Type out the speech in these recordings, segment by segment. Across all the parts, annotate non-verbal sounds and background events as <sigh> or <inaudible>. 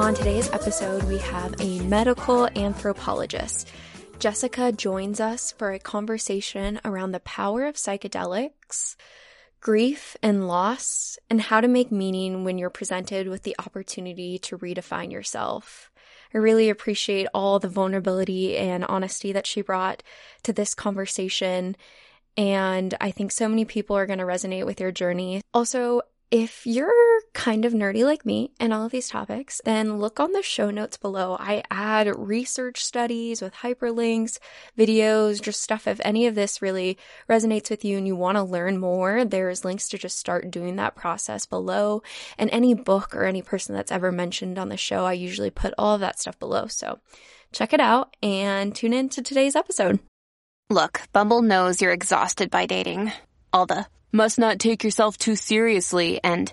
On today's episode, we have a medical anthropologist. Jessica joins us for a conversation around the power of psychedelics, grief and loss, and how to make meaning when you're presented with the opportunity to redefine yourself. I really appreciate all the vulnerability and honesty that she brought to this conversation. And I think so many people are going to resonate with your journey. Also, if you're kind of nerdy like me and all of these topics, then look on the show notes below. I add research studies with hyperlinks, videos, just stuff. If any of this really resonates with you and you want to learn more, there's links to just start doing that process below. And any book or any person that's ever mentioned on the show, I usually put all of that stuff below. So check it out and tune in to today's episode. Look, Bumble knows you're exhausted by dating. All the must not take yourself too seriously, and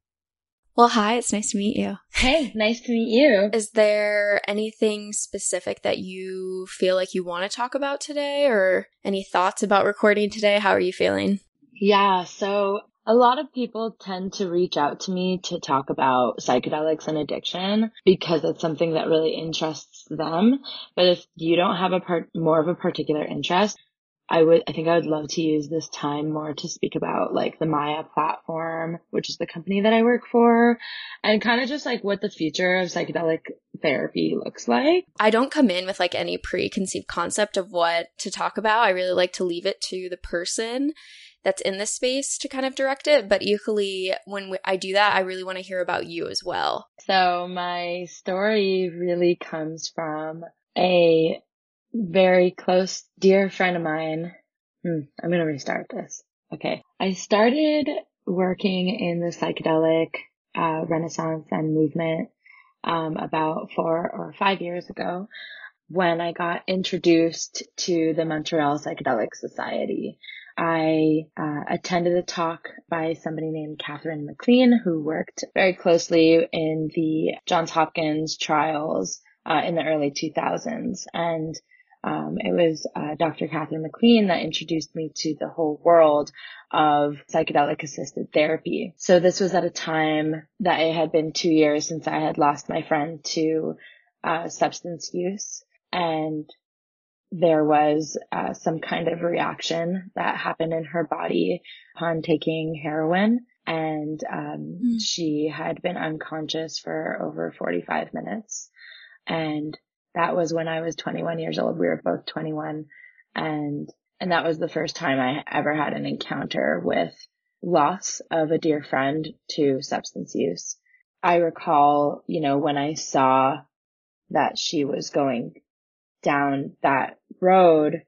Well, hi, it's nice to meet you. Hey, nice to meet you. Is there anything specific that you feel like you want to talk about today or any thoughts about recording today? How are you feeling? Yeah, so a lot of people tend to reach out to me to talk about psychedelics and addiction because it's something that really interests them. But if you don't have a part, more of a particular interest, I would, I think I would love to use this time more to speak about like the Maya platform, which is the company that I work for and kind of just like what the future of psychedelic therapy looks like. I don't come in with like any preconceived concept of what to talk about. I really like to leave it to the person that's in this space to kind of direct it. But equally, when I do that, I really want to hear about you as well. So my story really comes from a very close, dear friend of mine. Hmm, I'm going to restart this. Okay. I started working in the psychedelic uh, renaissance and movement um, about four or five years ago when I got introduced to the Montreal Psychedelic Society. I uh, attended a talk by somebody named Katherine MacLean, who worked very closely in the Johns Hopkins trials uh, in the early 2000s. And um, it was uh, Dr. Katherine MacLean that introduced me to the whole world of psychedelic assisted therapy. So this was at a time that it had been two years since I had lost my friend to uh, substance use, and there was uh, some kind of reaction that happened in her body upon taking heroin. And um, mm. she had been unconscious for over 45 minutes. And that was when I was 21 years old. We were both 21 and, and that was the first time I ever had an encounter with loss of a dear friend to substance use. I recall, you know, when I saw that she was going down that road,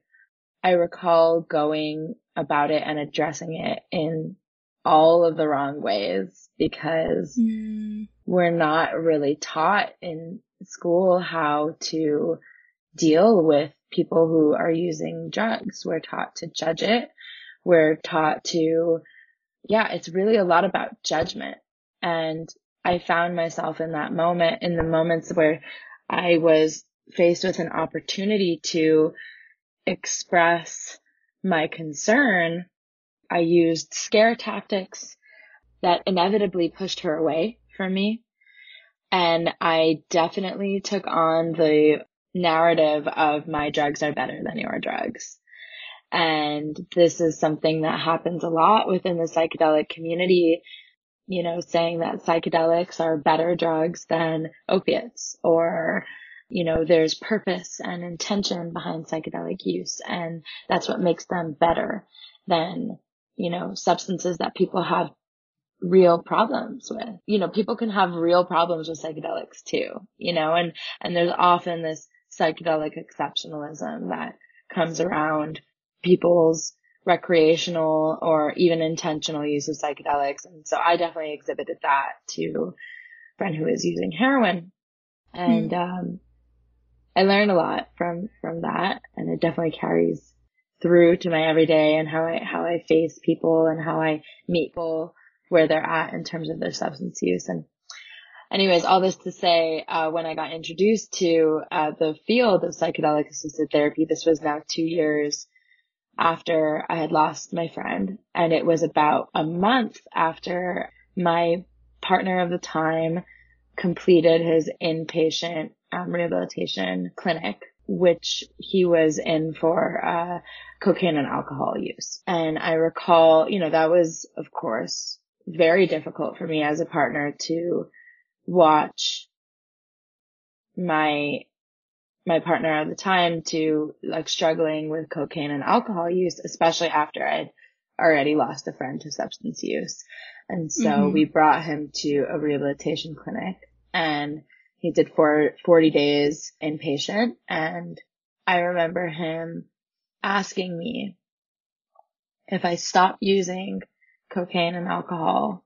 I recall going about it and addressing it in all of the wrong ways because mm. we're not really taught in school how to deal with people who are using drugs. We're taught to judge it. We're taught to, yeah, it's really a lot about judgment. And I found myself in that moment, in the moments where I was faced with an opportunity to express my concern. I used scare tactics that inevitably pushed her away from me. And I definitely took on the narrative of my drugs are better than your drugs. And this is something that happens a lot within the psychedelic community, you know, saying that psychedelics are better drugs than opiates or, you know, there's purpose and intention behind psychedelic use. And that's what makes them better than, you know, substances that people have real problems with. You know, people can have real problems with psychedelics too, you know, and, and there's often this psychedelic exceptionalism that comes around people's recreational or even intentional use of psychedelics. And so I definitely exhibited that to a friend who was using heroin. And, mm. um, I learned a lot from, from that and it definitely carries through to my everyday and how I, how I face people and how I meet people where they're at in terms of their substance use. And anyways, all this to say, uh, when I got introduced to, uh, the field of psychedelic assisted therapy, this was now two years after I had lost my friend. And it was about a month after my partner of the time completed his inpatient um, rehabilitation clinic, which he was in for uh, cocaine and alcohol use. And I recall, you know, that was, of course, very difficult for me as a partner to watch my my partner at the time to like struggling with cocaine and alcohol use, especially after I'd already lost a friend to substance use. And so mm-hmm. we brought him to a rehabilitation clinic and he did for 40 days inpatient. And I remember him asking me if I stopped using cocaine and alcohol,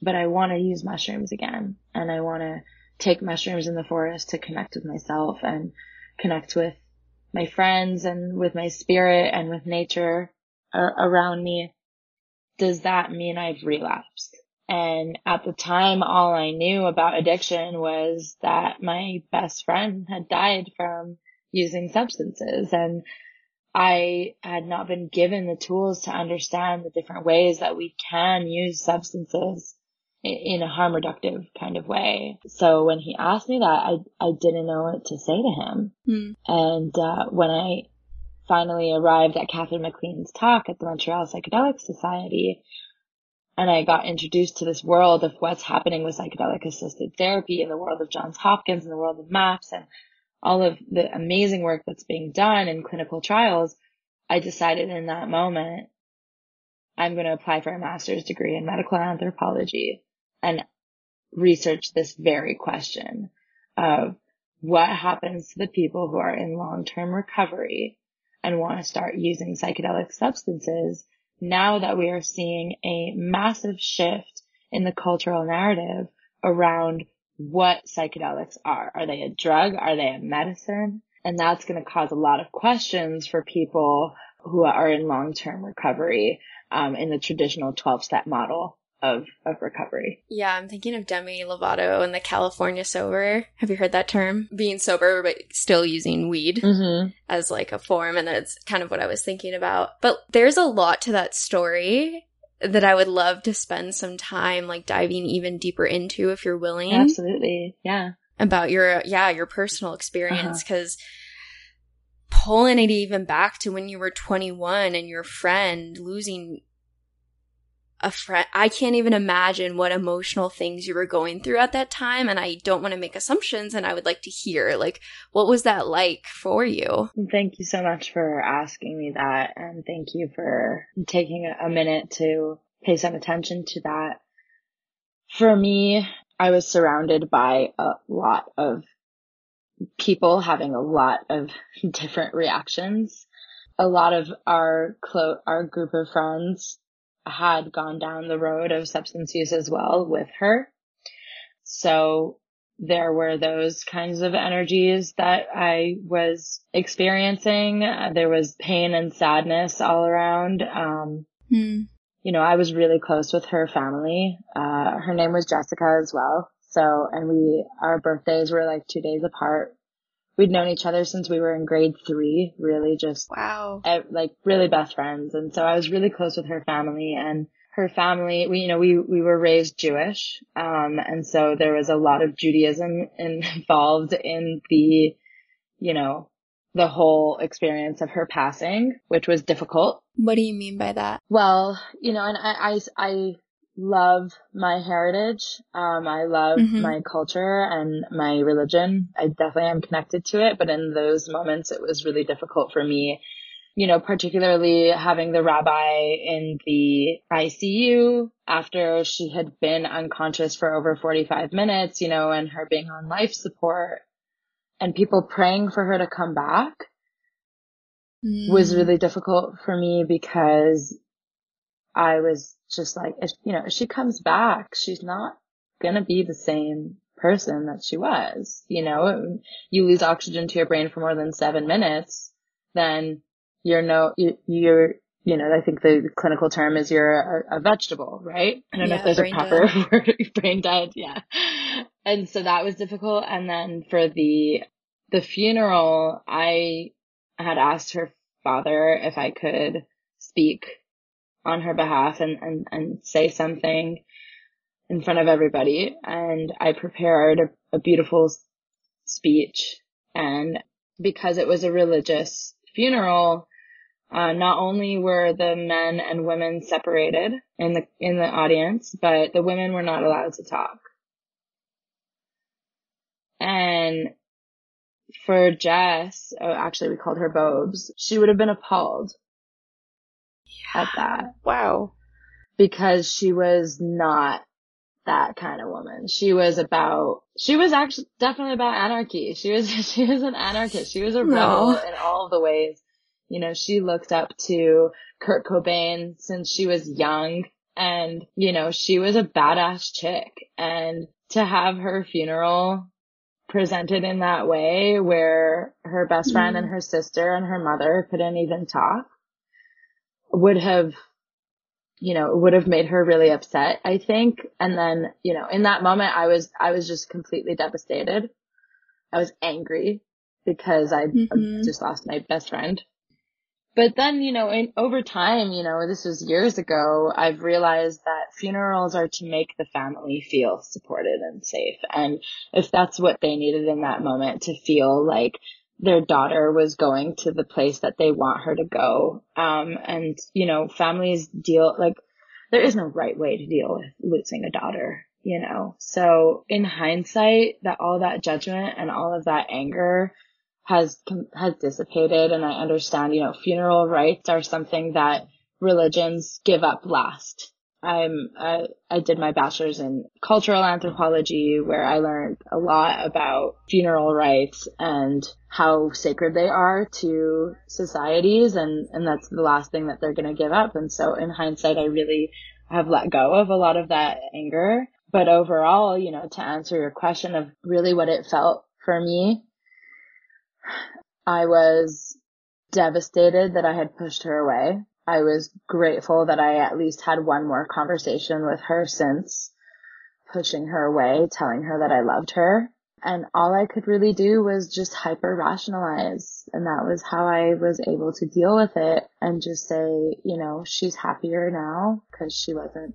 but I want to use mushrooms again and I want to take mushrooms in the forest to connect with myself and connect with my friends and with my spirit and with nature around me. Does that mean I've relapsed? And at the time, all I knew about addiction was that my best friend had died from using substances and I had not been given the tools to understand the different ways that we can use substances in a harm reductive kind of way. So when he asked me that, I, I didn't know what to say to him. Mm. And, uh, when I finally arrived at Katherine MacLean's talk at the Montreal Psychedelic Society, and I got introduced to this world of what's happening with psychedelic assisted therapy in the world of Johns Hopkins, in the world of MAPS and all of the amazing work that's being done in clinical trials, I decided in that moment, I'm going to apply for a master's degree in medical anthropology and research this very question of what happens to the people who are in long-term recovery and want to start using psychedelic substances now that we are seeing a massive shift in the cultural narrative around what psychedelics are. Are they a drug? Are they a medicine? And that's going to cause a lot of questions for people who are in long-term recovery um, in the traditional 12-step model of of recovery. Yeah, I'm thinking of Demi Lovato and the California sober. Have you heard that term? Being sober but still using weed mm-hmm. as like a form, and that's kind of what I was thinking about. But there's a lot to that story that I would love to spend some time like diving even deeper into if you're willing. Absolutely, yeah. About your yeah your personal experience because. Uh-huh pulling it even back to when you were 21 and your friend losing a friend. I can't even imagine what emotional things you were going through at that time. And I don't want to make assumptions. And I would like to hear, like, what was that like for you? Thank you so much for asking me that. And thank you for taking a minute to pay some attention to that. For me, I was surrounded by a lot of people having a lot of <laughs> different reactions. A lot of our clo- our group of friends had gone down the road of substance use as well with her. So there were those kinds of energies that I was experiencing. Uh, there was pain and sadness all around. Um, hmm. You know, I was really close with her family. Uh, her name was Jessica as well. So, and we, our birthdays were like two days apart we'd known each other since we were in grade three, really just wow, like really best friends. And so I was really close with her family and her family. We, you know, we, we were raised Jewish. Um, and so there was a lot of Judaism <laughs> involved in the, you know, the whole experience of her passing, which was difficult. What do you mean by that? Well, you know, and I, I, I love my heritage. Um, I love mm-hmm. my culture and my religion. I definitely am connected to it, but in those moments, it was really difficult for me you know, particularly having the rabbi in the ICU after she had been unconscious for over 45 minutes, you know, and her being on life support and people praying for her to come back mm. was really difficult for me because I was just like, if, you know, if she comes back, she's not going to be the same person that she was. You know, you lose oxygen to your brain for more than seven minutes, then you're no, you're, you know, I think the clinical term is you're a, a vegetable, right? I don't yeah, know if there's a proper dead. <laughs> word, brain dead. Yeah. And so that was difficult. And then for the, the funeral, I had asked her father if I could speak on her behalf and, and, and say something in front of everybody. And I prepared a, a beautiful speech. And because it was a religious funeral, uh, not only were the men and women separated in the in the audience, but the women were not allowed to talk. And for Jess, oh, actually we called her Bobes, she would have been appalled yeah. at that. Wow. Because she was not that kind of woman. She was about, she was actually definitely about anarchy. She was, <laughs> she was an anarchist. She was a rebel no. in all the ways. You know, she looked up to Kurt Cobain since she was young and, you know, she was a badass chick and to have her funeral presented in that way where her best friend mm. and her sister and her mother couldn't even talk would have you know, would have made her really upset, I think. And then, you know, in that moment, I was, I was just completely devastated. I was angry because I mm-hmm. just lost my best friend. But then, you know, in, over time, you know, this was years ago, I've realized that funerals are to make the family feel supported and safe. And if that's what they needed in that moment to feel like their daughter was going to the place that they want her to go. Um, and, you know, families deal, like, there is no right way to deal with losing a daughter, you know? So in hindsight, that all that judgment and all of that anger has, has dissipated. And I understand, you know, funeral rites are something that religions give up last. I'm I, I did my bachelor's in cultural anthropology where I learned a lot about funeral rites and how sacred they are to societies and and that's the last thing that they're going to give up. And so in hindsight I really have let go of a lot of that anger. But overall you know to answer your question of really what it felt for me I was devastated that I had pushed her away I was grateful that I at least had one more conversation with her since pushing her away, telling her that I loved her. And all I could really do was just hyper rationalize. And that was how I was able to deal with it and just say, you know, she's happier now because she wasn't,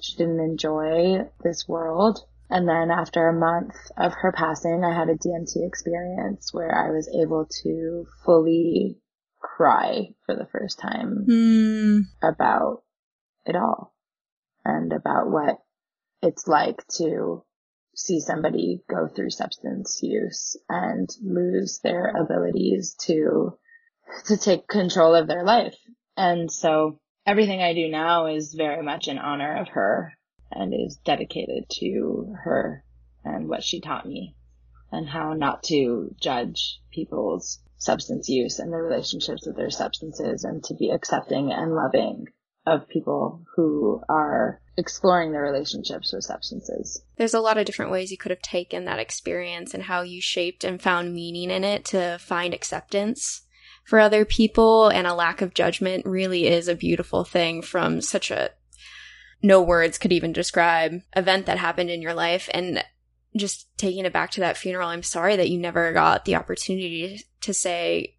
she didn't enjoy this world. And then after a month of her passing, I had a DMT experience where I was able to fully cry for the first time mm. about it all and about what it's like to see somebody go through substance use and lose their abilities to to take control of their life. And so everything I do now is very much in honor of her and is dedicated to her and what she taught me and how not to judge people's substance use and their relationships with their substances and to be accepting and loving of people who are exploring their relationships with substances. There's a lot of different ways you could have taken that experience and how you shaped and found meaning in it to find acceptance for other people and a lack of judgment really is a beautiful thing from such a no words could even describe event that happened in your life and just taking it back to that funeral, I'm sorry that you never got the opportunity to say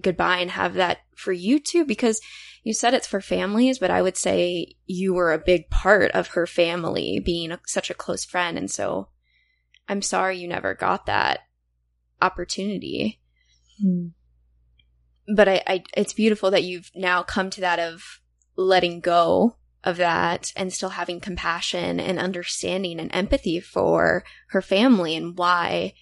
goodbye and have that for you too, because you said it's for families, but I would say you were a big part of her family being a, such a close friend. And so I'm sorry you never got that opportunity. Mm. But I, I, it's beautiful that you've now come to that of letting go of that and still having compassion and understanding and empathy for her family and why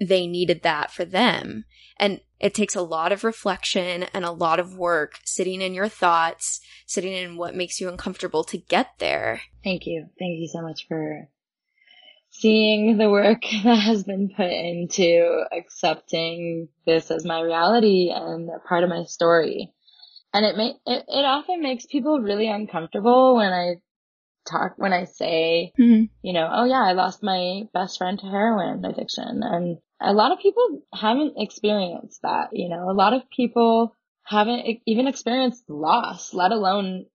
they needed that for them. And It takes a lot of reflection and a lot of work sitting in your thoughts, sitting in what makes you uncomfortable to get there. Thank you. Thank you so much for seeing the work <laughs> that has been put into accepting this as my reality and a part of my story. And it may, it, it often makes people really uncomfortable when I talk, when I say, Mm-hmm. you know, oh yeah, I lost my best friend to heroin addiction. And a lot of people haven't experienced that, you know, a lot of people haven't even experienced loss, let alone,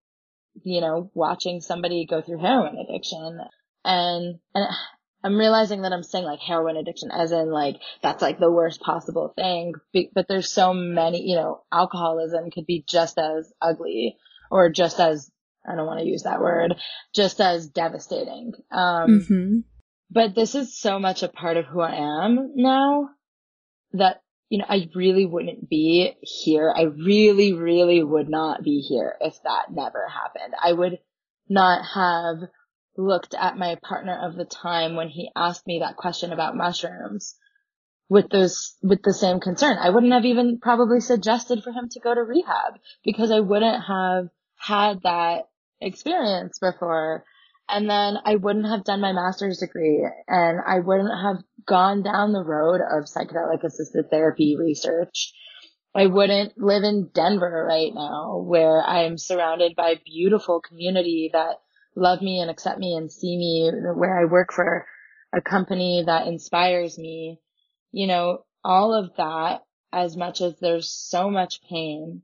you know, watching somebody go through heroin addiction. And, and I'm realizing that I'm saying like heroin addiction as in like, that's like the worst possible thing. But there's so many, you know, alcoholism could be just as ugly or just as, I don't want to use that word, just as devastating. Um, Mm-hmm. but this is so much a part of who I am now that, you know, I really wouldn't be here. I really, really would not be here if that never happened. I would not have looked at my partner of the time when he asked me that question about mushrooms with those, with the same concern. I wouldn't have even probably suggested for him to go to rehab because I wouldn't have had that experience before. And then I wouldn't have done my master's degree and I wouldn't have gone down the road of psychedelic assisted therapy research. I wouldn't live in Denver right now where I'm surrounded by beautiful community that love me and accept me and see me where I work for a company that inspires me. You know, all of that, as much as there's so much pain,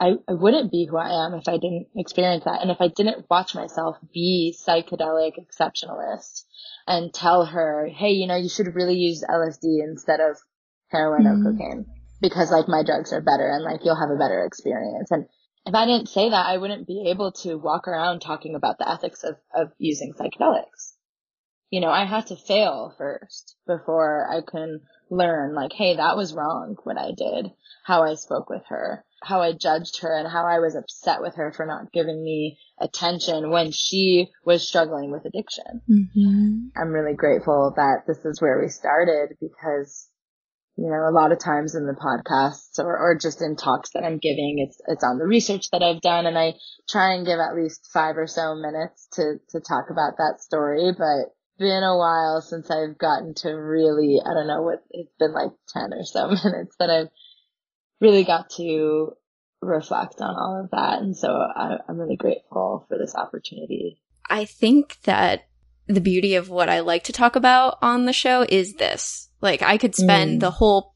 I, I wouldn't be who I am if I didn't experience that. And if I didn't watch myself be psychedelic exceptionalist and tell her, hey, you know, you should really use LSD instead of heroin Mhm. or cocaine because like my drugs are better and like you'll have a better experience. And if I didn't say that, I wouldn't be able to walk around talking about the ethics of, of using psychedelics. You know, I had to fail first before I can learn like, hey, that was wrong what I did, how I spoke with her, how I judged her and how I was upset with her for not giving me attention when she was struggling with addiction. Mm-hmm. I'm really grateful that this is where we started because, you know, a lot of times in the podcasts or, or just in talks that I'm giving, it's, it's on the research that I've done and I try and give at least five or so minutes to, to talk about that story, but it's been a while since I've gotten to really, I don't know what, it's been like 10 or so <laughs> minutes that I've really got to reflect on all of that. And so I, I'm really grateful for this opportunity. I think that the beauty of what I like to talk about on the show is this. Like, I could spend Mm. the whole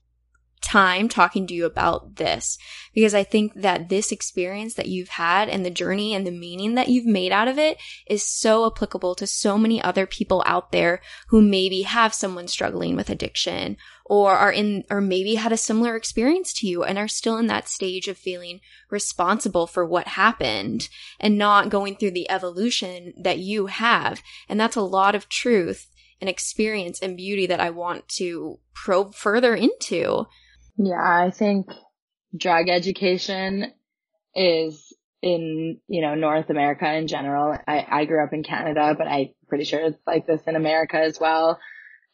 time talking to you about this because I think that this experience that you've had and the journey and the meaning that you've made out of it is so applicable to so many other people out there who maybe have someone struggling with addiction or are in, or maybe had a similar experience to you and are still in that stage of feeling responsible for what happened and not going through the evolution that you have. And that's a lot of truth and experience and beauty that I want to probe further into. Yeah, I think drug education is in, you know, North America in general. I, I grew up in Canada, but I'm pretty sure it's like this in America as well.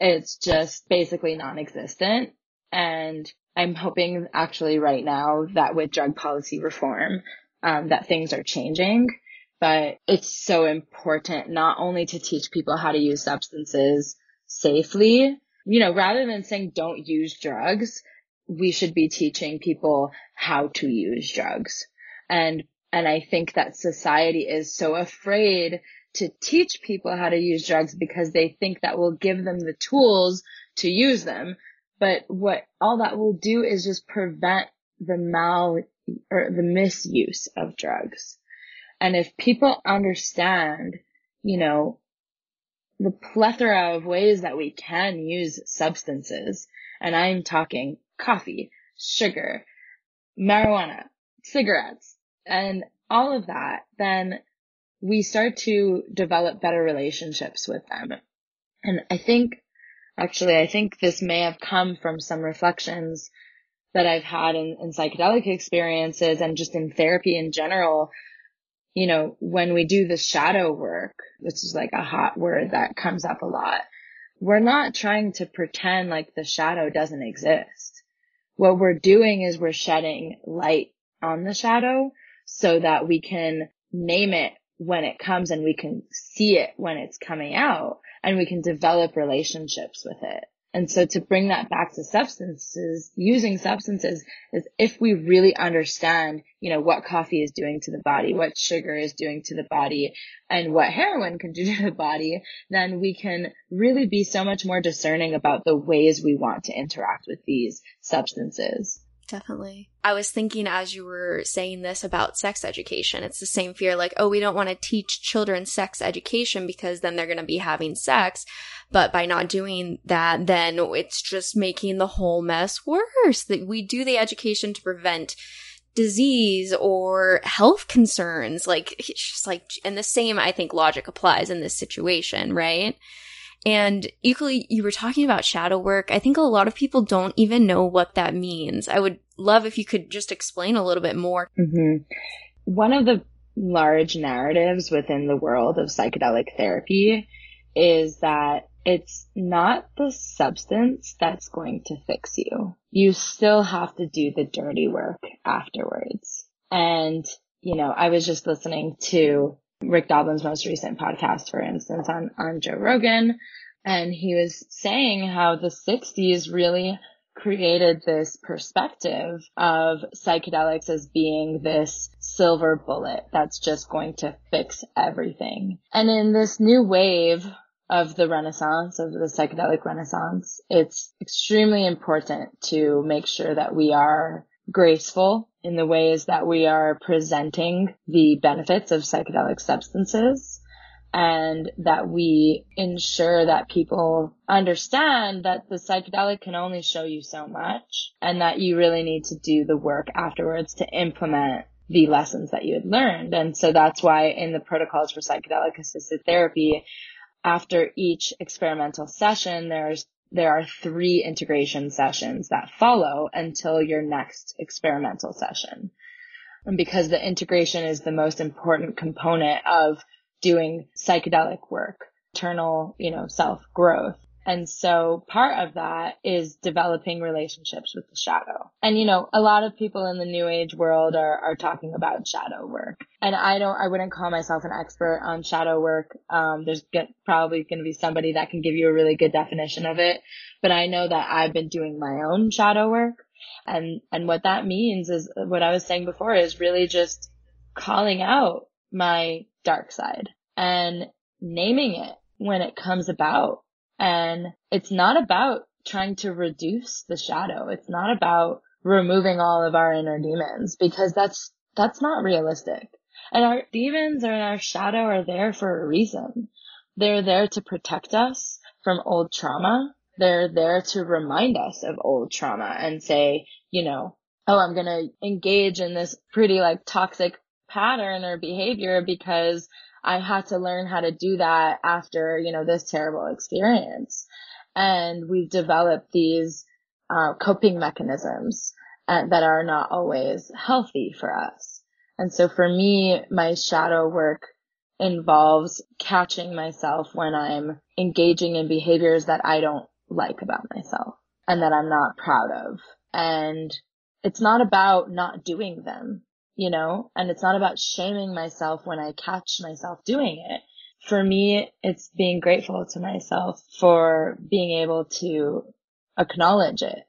It's just basically non-existent. And I'm hoping actually right now that with drug policy reform, um, that things are changing. But it's so important not only to teach people how to use substances safely, you know, rather than saying don't use drugs, we should be teaching people how to use drugs. And, and I think that society is so afraid to teach people how to use drugs because they think that will give them the tools to use them. But what all that will do is just prevent the mal or the misuse of drugs. And if people understand, you know, the plethora of ways that we can use substances, and I'm talking coffee, sugar, marijuana, cigarettes, and all of that, then we start to develop better relationships with them. And I think, actually, I think this may have come from some reflections that I've had in, in psychedelic experiences and just in therapy in general. You know, when we do the shadow work, which is like a hot word that comes up a lot, we're not trying to pretend like the shadow doesn't exist. what we're doing is we're shedding light on the shadow so that we can name it when it comes and we can see it when it's coming out and we can develop relationships with it. And so to bring that back to substances, using substances is if we really understand, you know, what coffee is doing to the body, what sugar is doing to the body, and what heroin can do to the body, then we can really be so much more discerning about the ways we want to interact with these substances. Definitely. I was thinking as you were saying this about sex education, it's the same fear like, oh, we don't want to teach children sex education because then they're going to be having sex. But by not doing that, then it's just making the whole mess worse. That we do the education to prevent disease or health concerns. Like, it's just like, and the same, I think, logic applies in this situation, right? And equally, you were talking about shadow work. I think a lot of people don't even know what that means. I would love if you could just explain a little bit more. Mm-hmm. One of the large narratives within the world of psychedelic therapy is that it's not the substance that's going to fix you. You still have to do the dirty work afterwards. And, you know, I was just listening to Rick Doblin's most recent podcast, for instance, on, on Joe Rogan. And he was saying how the 60s really created this perspective of psychedelics as being this silver bullet that's just going to fix everything. And in this new wave of the renaissance, of the psychedelic renaissance, it's extremely important to make sure that we are graceful in the ways that we are presenting the benefits of psychedelic substances and that we ensure that people understand that the psychedelic can only show you so much and that you really need to do the work afterwards to implement the lessons that you had learned. And so that's why in the protocols for psychedelic assisted therapy, after each experimental session, there's there are three integration sessions that follow until your next experimental session. And because the integration is the most important component of doing psychedelic work, internal, you know, self growth. And so part of that is developing relationships with the shadow. And you know, a lot of people in the new age world are, are talking about shadow work. And I don't, I wouldn't call myself an expert on shadow work. Um, there's get, probably going to be somebody that can give you a really good definition of it. But I know that I've been doing my own shadow work. And, and what that means is what I was saying before is really just calling out my dark side and naming it when it comes about and it's not about trying to reduce the shadow. It's not about removing all of our inner demons because that's, that's not realistic. And our demons and our shadow are there for a reason. They're there to protect us from old trauma. They're there to remind us of old trauma and say, you know, oh, I'm going to engage in this pretty like toxic pattern or behavior because I had to learn how to do that after, you know, this terrible experience. And we've developed these uh, coping mechanisms uh, that are not always healthy for us. And so for me, my shadow work involves catching myself when I'm engaging in behaviors that I don't like about myself and that I'm not proud of. And it's not about not doing them you know, and it's not about shaming myself when I catch myself doing it. For me, it's being grateful to myself for being able to acknowledge it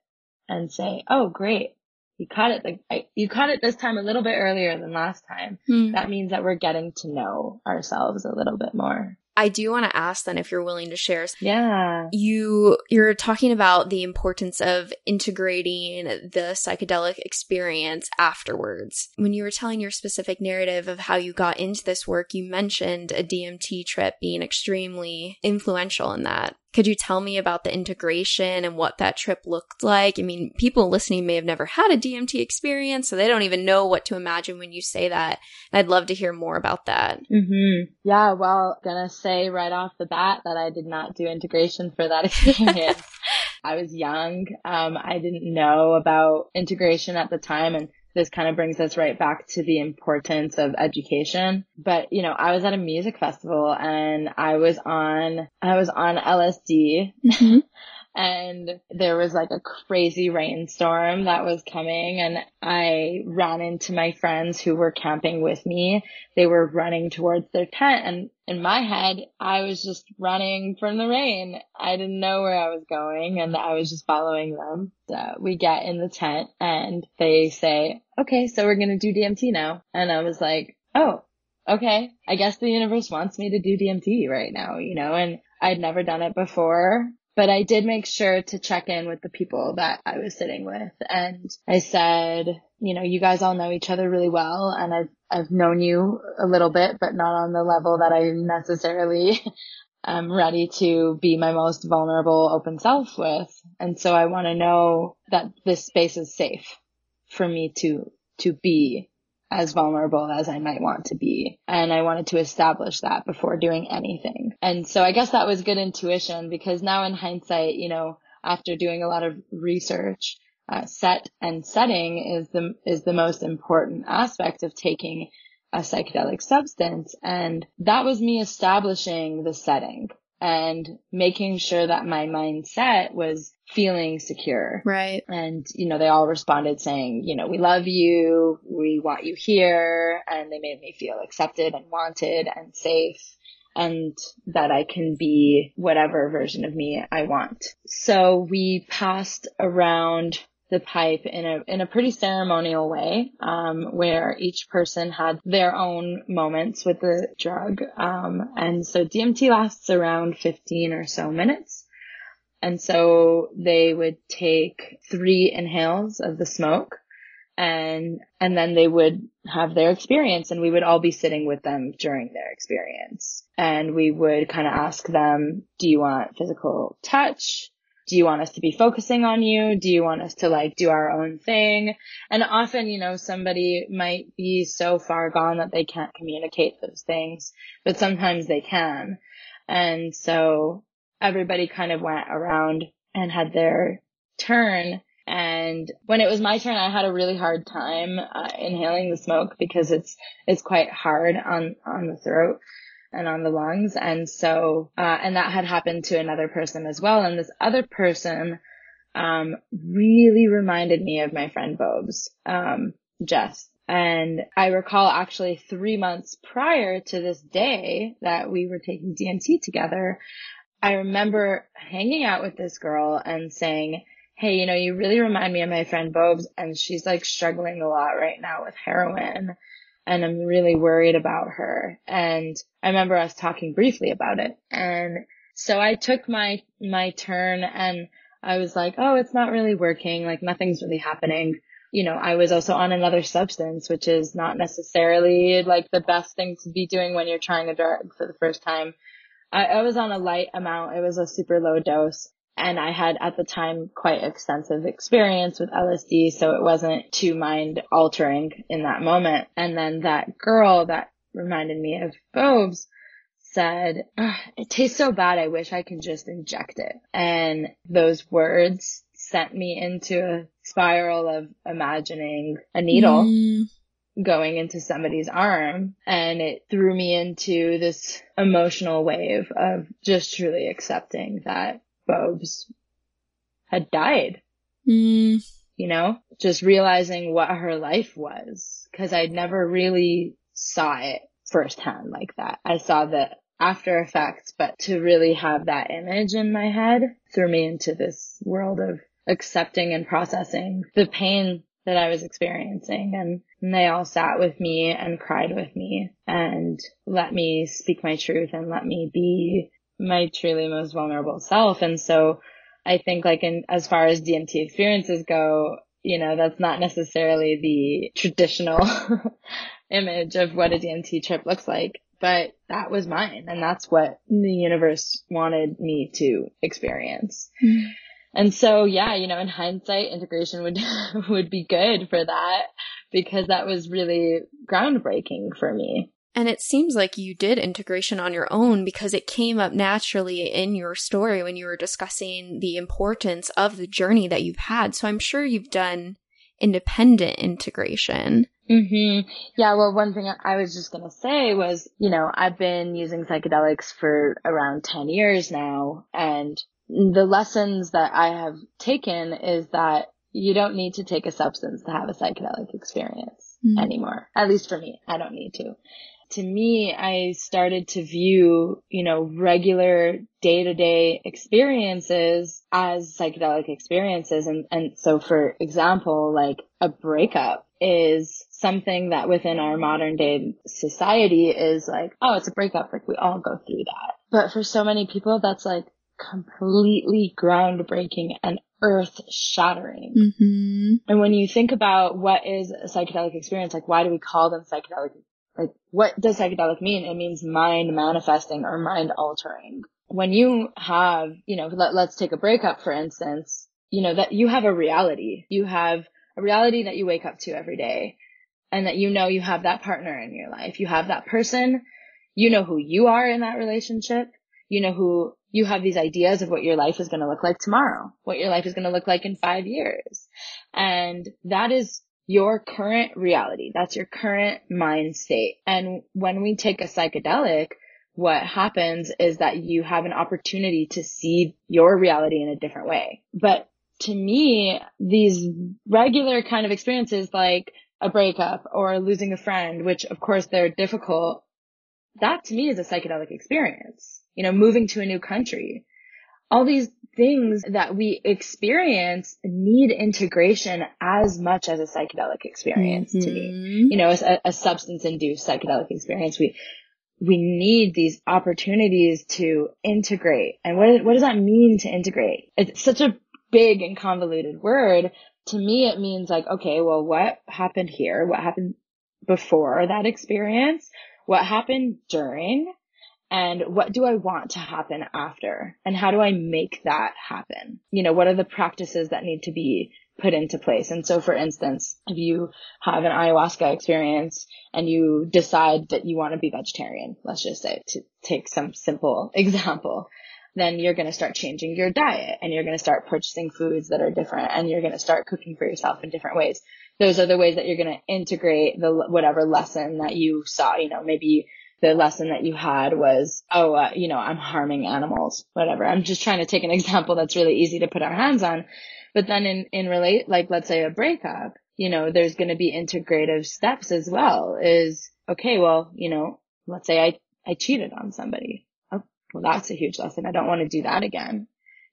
and say, Oh, great. You caught it. Like I, you caught it this time a little bit earlier than last time. Mm. That means that we're getting to know ourselves a little bit more. I do want to ask then if you're willing to share. Yeah. You you're talking about the importance of integrating the psychedelic experience afterwards. When you were telling your specific narrative of how you got into this work, you mentioned a DMT trip being extremely influential in that. Could you tell me about the integration and what that trip looked like? I mean, people listening may have never had a DMT experience, so they don't even know what to imagine when you say that. I'd love to hear more about that. Mm-hmm. Yeah, well, gonna say right off the bat that I did not do integration for that <laughs> experience. <laughs> I was young. Um, I didn't know about integration at the time and this kind of brings us right back to the importance of education. But, you know, I was at a music festival and I was on, I was on LSD. Mm-hmm. And there was like a crazy rainstorm that was coming and I ran into my friends who were camping with me. They were running towards their tent and in my head, I was just running from the rain. I didn't know where I was going and I was just following them. So we get in the tent and they say, okay, so we're going to do DMT now. And I was like, oh, okay. I guess the universe wants me to do DMT right now, you know, and I'd never done it before. But I did make sure to check in with the people that I was sitting with. And I said, you know, you guys all know each other really well and I've, I've known you a little bit, but not on the level that I necessarily am <laughs> um, ready to be my most vulnerable open self with. And so I want to know that this space is safe for me to, to be as vulnerable as I might want to be. And I wanted to establish that before doing anything. And so I guess that was good intuition because now in hindsight, you know, after doing a lot of research, uh, set and setting is the, is the most important aspect of taking a psychedelic substance. And that was me establishing the setting and making sure that my mindset was feeling secure. Right. And, you know, they all responded saying, you know, we love you. We want you here. And they made me feel accepted and wanted and safe and that I can be whatever version of me I want. So we passed around the pipe in a in a pretty ceremonial way, um, where each person had their own moments with the drug. Um, and so DMT lasts around 15 or so minutes. And so they would take three inhales of the smoke and and then they would have their experience and we would all be sitting with them during their experience and we would kind of ask them do you want physical touch do you want us to be focusing on you? Do you want us to like do our own thing? And often, you know, somebody might be so far gone that they can't communicate those things, but sometimes they can. And so everybody kind of went around and had their turn. And when it was my turn, I had a really hard time uh, inhaling the smoke because it's, it's quite hard on, on the throat and on the lungs. And so, uh, and that had happened to another person as well. And this other person, um, really reminded me of my friend Bob's, um, Jess. And I recall actually three months prior to this day that we were taking DMT together, I remember hanging out with this girl and saying, Hey, you know, you really remind me of my friend Bob's and she's like struggling a lot right now with heroin and I'm really worried about her. And I remember us talking briefly about it. And so I took my, my turn and I was like, oh, it's not really working. Like nothing's really happening. You know, I was also on another substance, which is not necessarily like the best thing to be doing when you're trying a drug for the first time. I, I was on a light amount. It was a super low dose and I had at the time quite extensive experience with LSD, so it wasn't too mind altering in that moment. And then that girl that reminded me of Bob's said, it tastes so bad. I wish I could just inject it. And those words sent me into a spiral of imagining a needle. Mm going into somebody's arm and it threw me into this emotional wave of just truly accepting that Bob's had died. Mm. You know, just realizing what her life was because I'd never really saw it firsthand like that. I saw the after effects, but to really have that image in my head threw me into this world of accepting and processing the pain that I was experiencing and, and they all sat with me and cried with me and let me speak my truth and let me be my truly most vulnerable self. And so I think like in, as far as DMT experiences go, you know, that's not necessarily the traditional <laughs> image of what a DMT trip looks like, but that was mine. And that's what the universe wanted me to experience. Mm-hmm. And so, yeah, you know, in hindsight, integration would, <laughs> would be good for that because that was really groundbreaking for me. And it seems like you did integration on your own because it came up naturally in your story when you were discussing the importance of the journey that you've had. So I'm sure you've done independent integration. Mm-hmm. Yeah, well, one thing I was just going to say was, you know, I've been using psychedelics for around 10 years now, and the lessons that I have taken is that you don't need to take a substance to have a psychedelic experience Mm. anymore. At least for me, I don't need to. To me, I started to view, you know, regular day to day experiences as psychedelic experiences. And, and so for example, like a breakup is something that within our modern day society is like, oh, it's a breakup. Like we all go through that. But for so many people, that's like completely groundbreaking and earth shattering. Mm-hmm. And when you think about what is a psychedelic experience, like why do we call them psychedelic? Like what does psychedelic mean? It means mind manifesting or mind altering. When you have, you know, let, let's take a breakup for instance, you know, that you have a reality. You have a reality that you wake up to every day and that you know you have that partner in your life. You have that person. You know who you are in that relationship. You know who you have these ideas of what your life is going to look like tomorrow, what your life is going to look like in five years. And that is your current reality. That's your current mind state. And when we take a psychedelic, what happens is that you have an opportunity to see your reality in a different way. But to me, these regular kind of experiences like a breakup or losing a friend, which of course they're difficult, that to me is a psychedelic experience. You know, moving to a new country. All these things that we experience need integration as much as a psychedelic experience to me. Mhm. You know, a, a substance induced psychedelic experience, we, we need these opportunities to integrate. And what, what does that mean to integrate? It's such a big and convoluted word. To me, it means like, okay, well, what happened here? What happened before that experience? What happened during? And what do I want to happen after? And how do I make that happen? You know, what are the practices that need to be put into place? And so, for instance, if you have an ayahuasca experience and you decide that you want to be vegetarian, let's just say to take some simple <laughs> example, then you're going to start changing your diet and you're going to start purchasing foods that are different and you're going to start cooking for yourself in different ways. Those are the ways that you're going to integrate the whatever lesson that you saw, you know, maybe the lesson that you had was, oh, uh, you know, I'm harming animals, whatever. I'm just trying to take an example that's really easy to put our hands on. But then in, in relate, like, let's say a breakup, you know, there's going to be integrative steps as well is, okay, well, you know, let's say I, I cheated on somebody. Oh, well, that's a huge lesson. I don't want to do that again,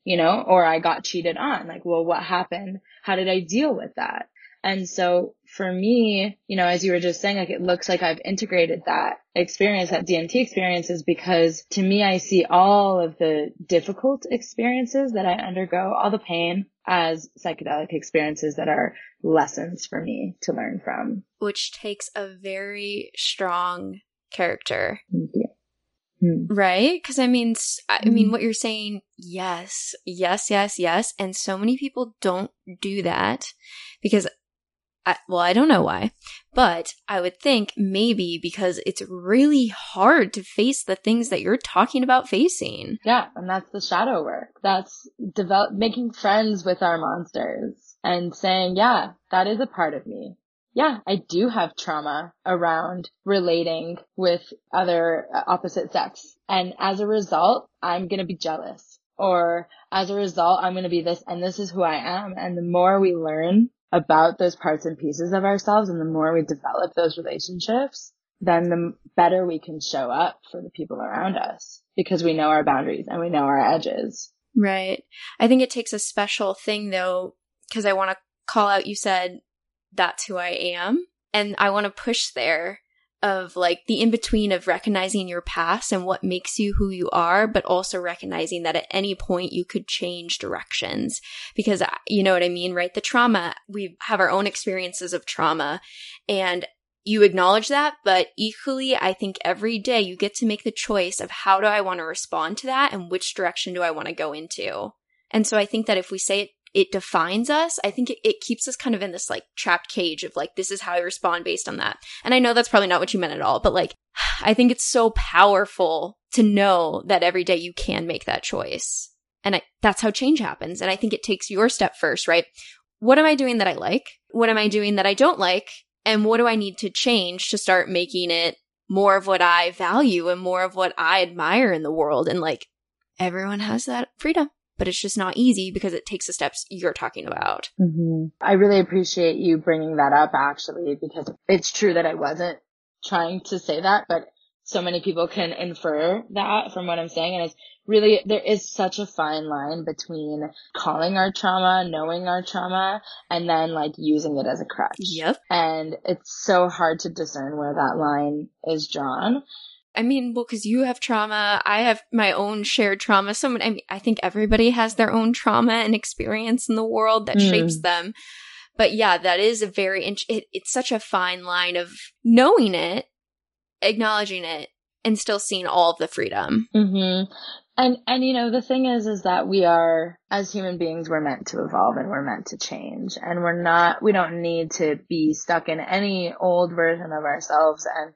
you know, or I got cheated on. Like, well, what happened? How did I deal with that? And so for me, you know, as you were just saying, like it looks like I've integrated that experience, that DMT experiences, because to me, I see all of the difficult experiences that I undergo, all the pain as psychedelic experiences that are lessons for me to learn from. Which takes a very strong character, Yeah. Hmm. right? Because I mean, I mean, Mhm. what you're saying, yes, yes, yes, yes, and so many people don't do that because, I, well, I don't know why, but I would think maybe because it's really hard to face the things that you're talking about facing. Yeah, and that's the shadow work. That's develop making friends with our monsters and saying, yeah, that is a part of me. Yeah, I do have trauma around relating with other uh, opposite sex. And as a result, I'm going to be jealous. Or as a result, I'm going to be this and this is who I am. And the more we learn about those parts and pieces of ourselves and the more we develop those relationships, then the better we can show up for the people around us because we know our boundaries and we know our edges. Right. I think it takes a special thing though, because I want to call out, you said, that's who I am. And I want to push there of like the in between of recognizing your past and what makes you who you are, but also recognizing that at any point you could change directions. Because uh, you know what I mean, right? The trauma, we have our own experiences of trauma and you acknowledge that, but equally, I think every day you get to make the choice of how do I want to respond to that and which direction do I want to go into. And so I think that if we say it, it defines us, I think it, it keeps us kind of in this like trapped cage of like, this is how I respond based on that. And I know that's probably not what you meant at all, but like, <sighs> I think it's so powerful to know that every day you can make that choice. And I, that's how change happens. And I think it takes your step first, right? What am I doing that I like? What am I doing that I don't like? And what do I need to change to start making it more of what I value and more of what I admire in the world? And like, everyone has that freedom, but it's just not easy because it takes the steps you're talking about. Mm-hmm. I really appreciate you bringing that up actually, because it's true that I wasn't trying to say that, but so many people can infer that from what I'm saying. And it's really, there is such a fine line between calling our trauma, knowing our trauma, and then like using it as a crutch. Yep. And it's so hard to discern where that line is drawn. I mean, well, because you have trauma, I have my own shared trauma. So I, mean, I think everybody has their own trauma and experience in the world that mm. shapes them. But yeah, that is a very, it, it's such a fine line of knowing it acknowledging it and still seeing all of the freedom. Mm-hmm. And and you know the thing is is that we are as human beings we're meant to evolve and we're meant to change and we're not we don't need to be stuck in any old version of ourselves and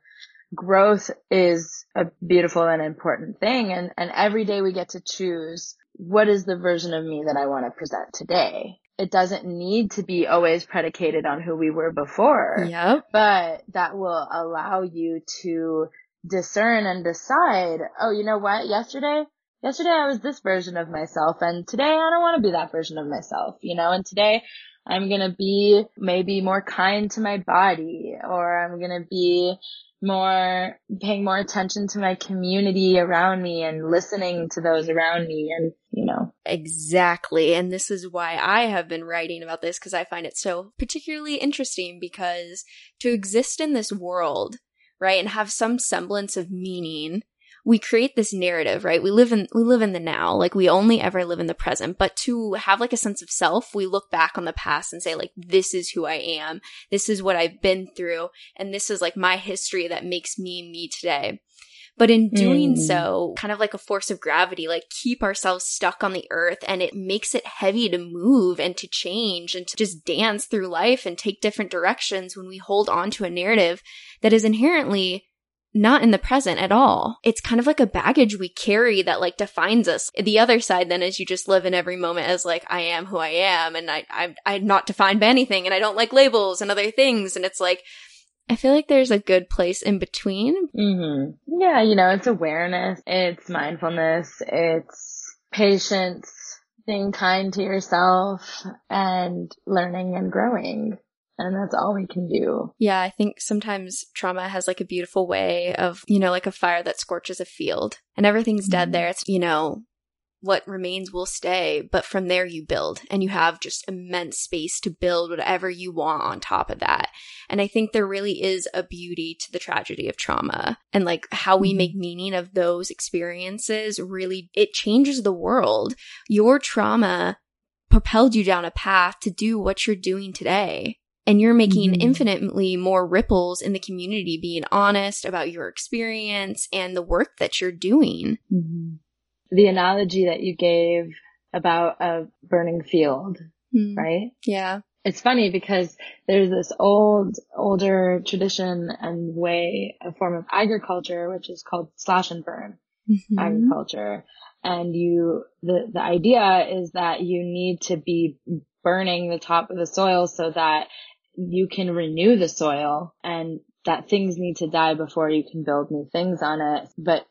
growth is a beautiful and important thing and and every day we get to choose what is the version of me that I want to present today it doesn't need to be always predicated on who we were before. Yep. But that will allow you to discern and decide, oh, you know what? Yesterday, yesterday I was this version of myself and today I don't want to be that version of myself, you know, and today I'm going to be maybe more kind to my body or I'm going to be more paying more attention to my community around me and listening to those around me and you know. Exactly and this is why i have been writing about this because i find it so particularly interesting because to exist in this world right and have some semblance of meaning we create this narrative, right? We live in, we live in the now, like we only ever live in the present, but to have like a sense of self, we look back on the past and say like, this is who I am. This is what I've been through. And this is like my history that makes me me today. But in doing mm. so, kind of like a force of gravity, like keep ourselves stuck on the earth and it makes it heavy to move and to change and to just dance through life and take different directions when we hold on to a narrative that is inherently not in the present at all. It's kind of like a baggage we carry that like defines us. The other side then is you just live in every moment as like, I am who I am and I, I, I'm not defined by anything and I don't like labels and other things. And it's like, I feel like there's a good place in between. Mm-hmm. Yeah, you know, it's awareness, it's mindfulness, it's patience, being kind to yourself and learning and growing and that's all we can do. Yeah, I think sometimes trauma has like a beautiful way of, you know, like a fire that scorches a field and everything's mm-hmm. dead there. It's, you know, what remains will stay, but from there you build and you have just immense space to build whatever you want on top of that. And I think there really is a beauty to the tragedy of trauma and like how we mm-hmm. make meaning of those experiences really, it changes the world. Your trauma propelled you down a path to do what you're doing today and you're making mm-hmm. infinitely more ripples in the community being honest about your experience and the work that you're doing. Mm-hmm. The analogy that you gave about a burning field, mm-hmm. right? Yeah. It's funny because there's this old, older tradition and way, a form of agriculture, which is called slash and burn mm-hmm. agriculture. And you, the, the idea is that you need to be burning the top of the soil so that you can renew the soil and that things need to die before you can build new things on it. But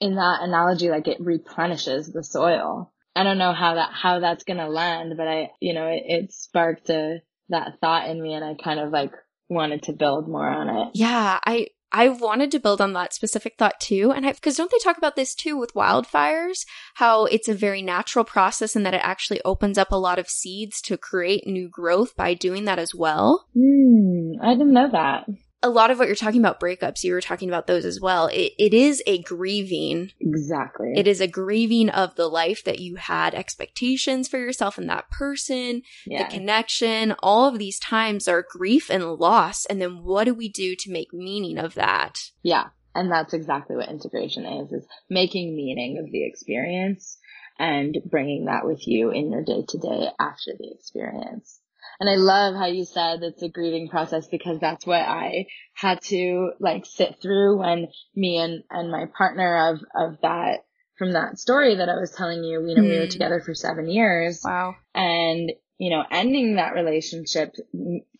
in that analogy, like it replenishes the soil. I don't know how that, how that's going to land, but I, you know, it, it sparked a, that thought in me and I kind of like wanted to build more on it. Yeah. I, I wanted to build on that specific thought too. And I, because don't they talk about this too with wildfires? How it's a very natural process and that it actually opens up a lot of seeds to create new growth by doing that as well? Mm, I didn't know that a lot of what you're talking about breakups, you were talking about those as well. It, it is a grieving. Exactly. It is a grieving of the life that you had expectations for yourself and that person, yeah. the connection. All of these times are grief and loss. And then what do we do to make meaning of that? Yeah. And that's exactly what integration is, is making meaning of the experience and bringing that with you in your day to day after the experience. And I love how you said it's a grieving process because that's what I had to like sit through when me and, and my partner of, of that, from that story that I was telling you, you know, mm. we were hmm. together for seven years. Wow. And, you know, ending that relationship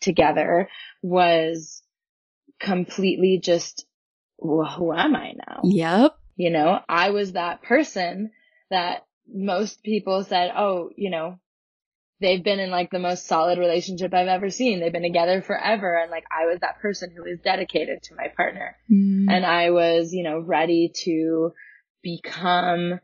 together was completely just, well, who am I now? Yep. You know, I was that person that most people said, oh, you know, they've been in like the most solid relationship I've ever seen. They've been together forever. And like I was that person who was dedicated to my partner. Mm. And I was, you know, ready to become,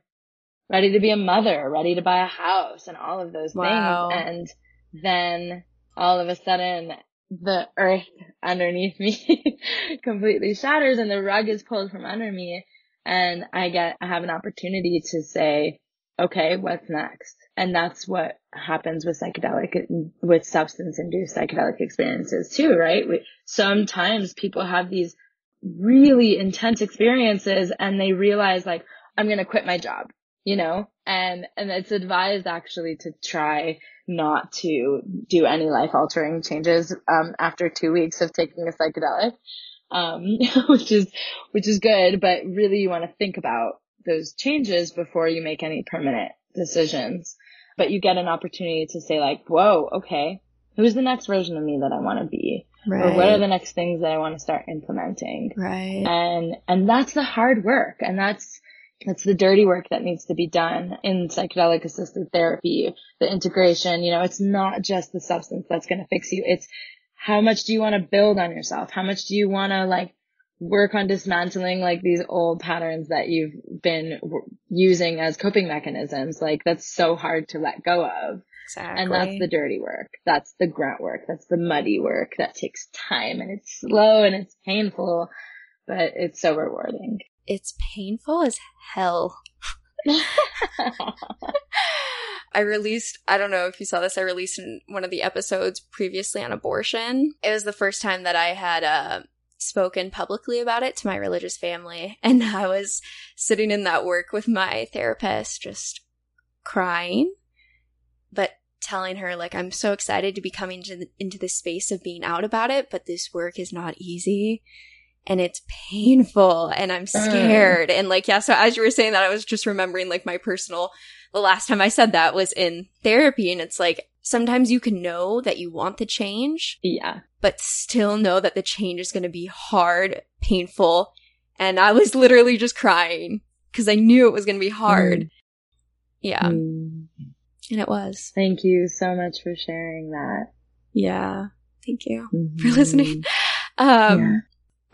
ready to be a mother, ready to buy a house and all of those Wow. things. And then all of a sudden the earth underneath me <laughs> completely shatters and the rug is pulled from under me. And I get, I have an opportunity to say, okay, what's next? And that's what happens with psychedelic, with substance induced psychedelic experiences too, right? We, sometimes people have these really intense experiences and they realize like, I'm going to quit my job, you know, and, and it's advised actually to try not to do any life altering changes, um, after two weeks of taking a psychedelic, um, <laughs> which is, which is good, but really you want to think about those changes before you make any permanent decisions. But you get an opportunity to say like, whoa, okay, who's the next version of me that I want to be? right. Or what are the next things that I want to start implementing? right. And, and that's the hard work. And that's, that's the dirty work that needs to be done in psychedelic assisted therapy, the integration. You know, it's not just the substance that's going to fix you. It's how much do you want to build on yourself? How much do you want to like work on dismantling like these old patterns that you've been w- using as coping mechanisms? Like that's so hard to let go of. exactly. And that's the dirty work. That's the grunt work. That's the muddy work that takes time and it's slow and it's painful, but it's so rewarding. it's painful as hell. <laughs> I released, I don't know if you saw this, I released in one of the episodes previously on abortion. It was the first time that I had uh, spoken publicly about it to my religious family. <laughs> And I was sitting in that work with my therapist, just crying, but telling her, like, I'm so excited to be coming to the, into this space of being out about it, but this work is not easy and it's painful and I'm mm. scared. And like, yeah, so as you were saying that, I was just remembering like my personal, the last time I said that was in therapy. And it's like, sometimes you can know that you want the change, yeah. but still know that the change is going to be hard, painful. And I was literally just crying because I knew it was going to be hard. Yeah. Mm. And it was. Thank you so much for sharing that. Yeah. Thank you for Mhm. listening. <laughs> Um, Yeah.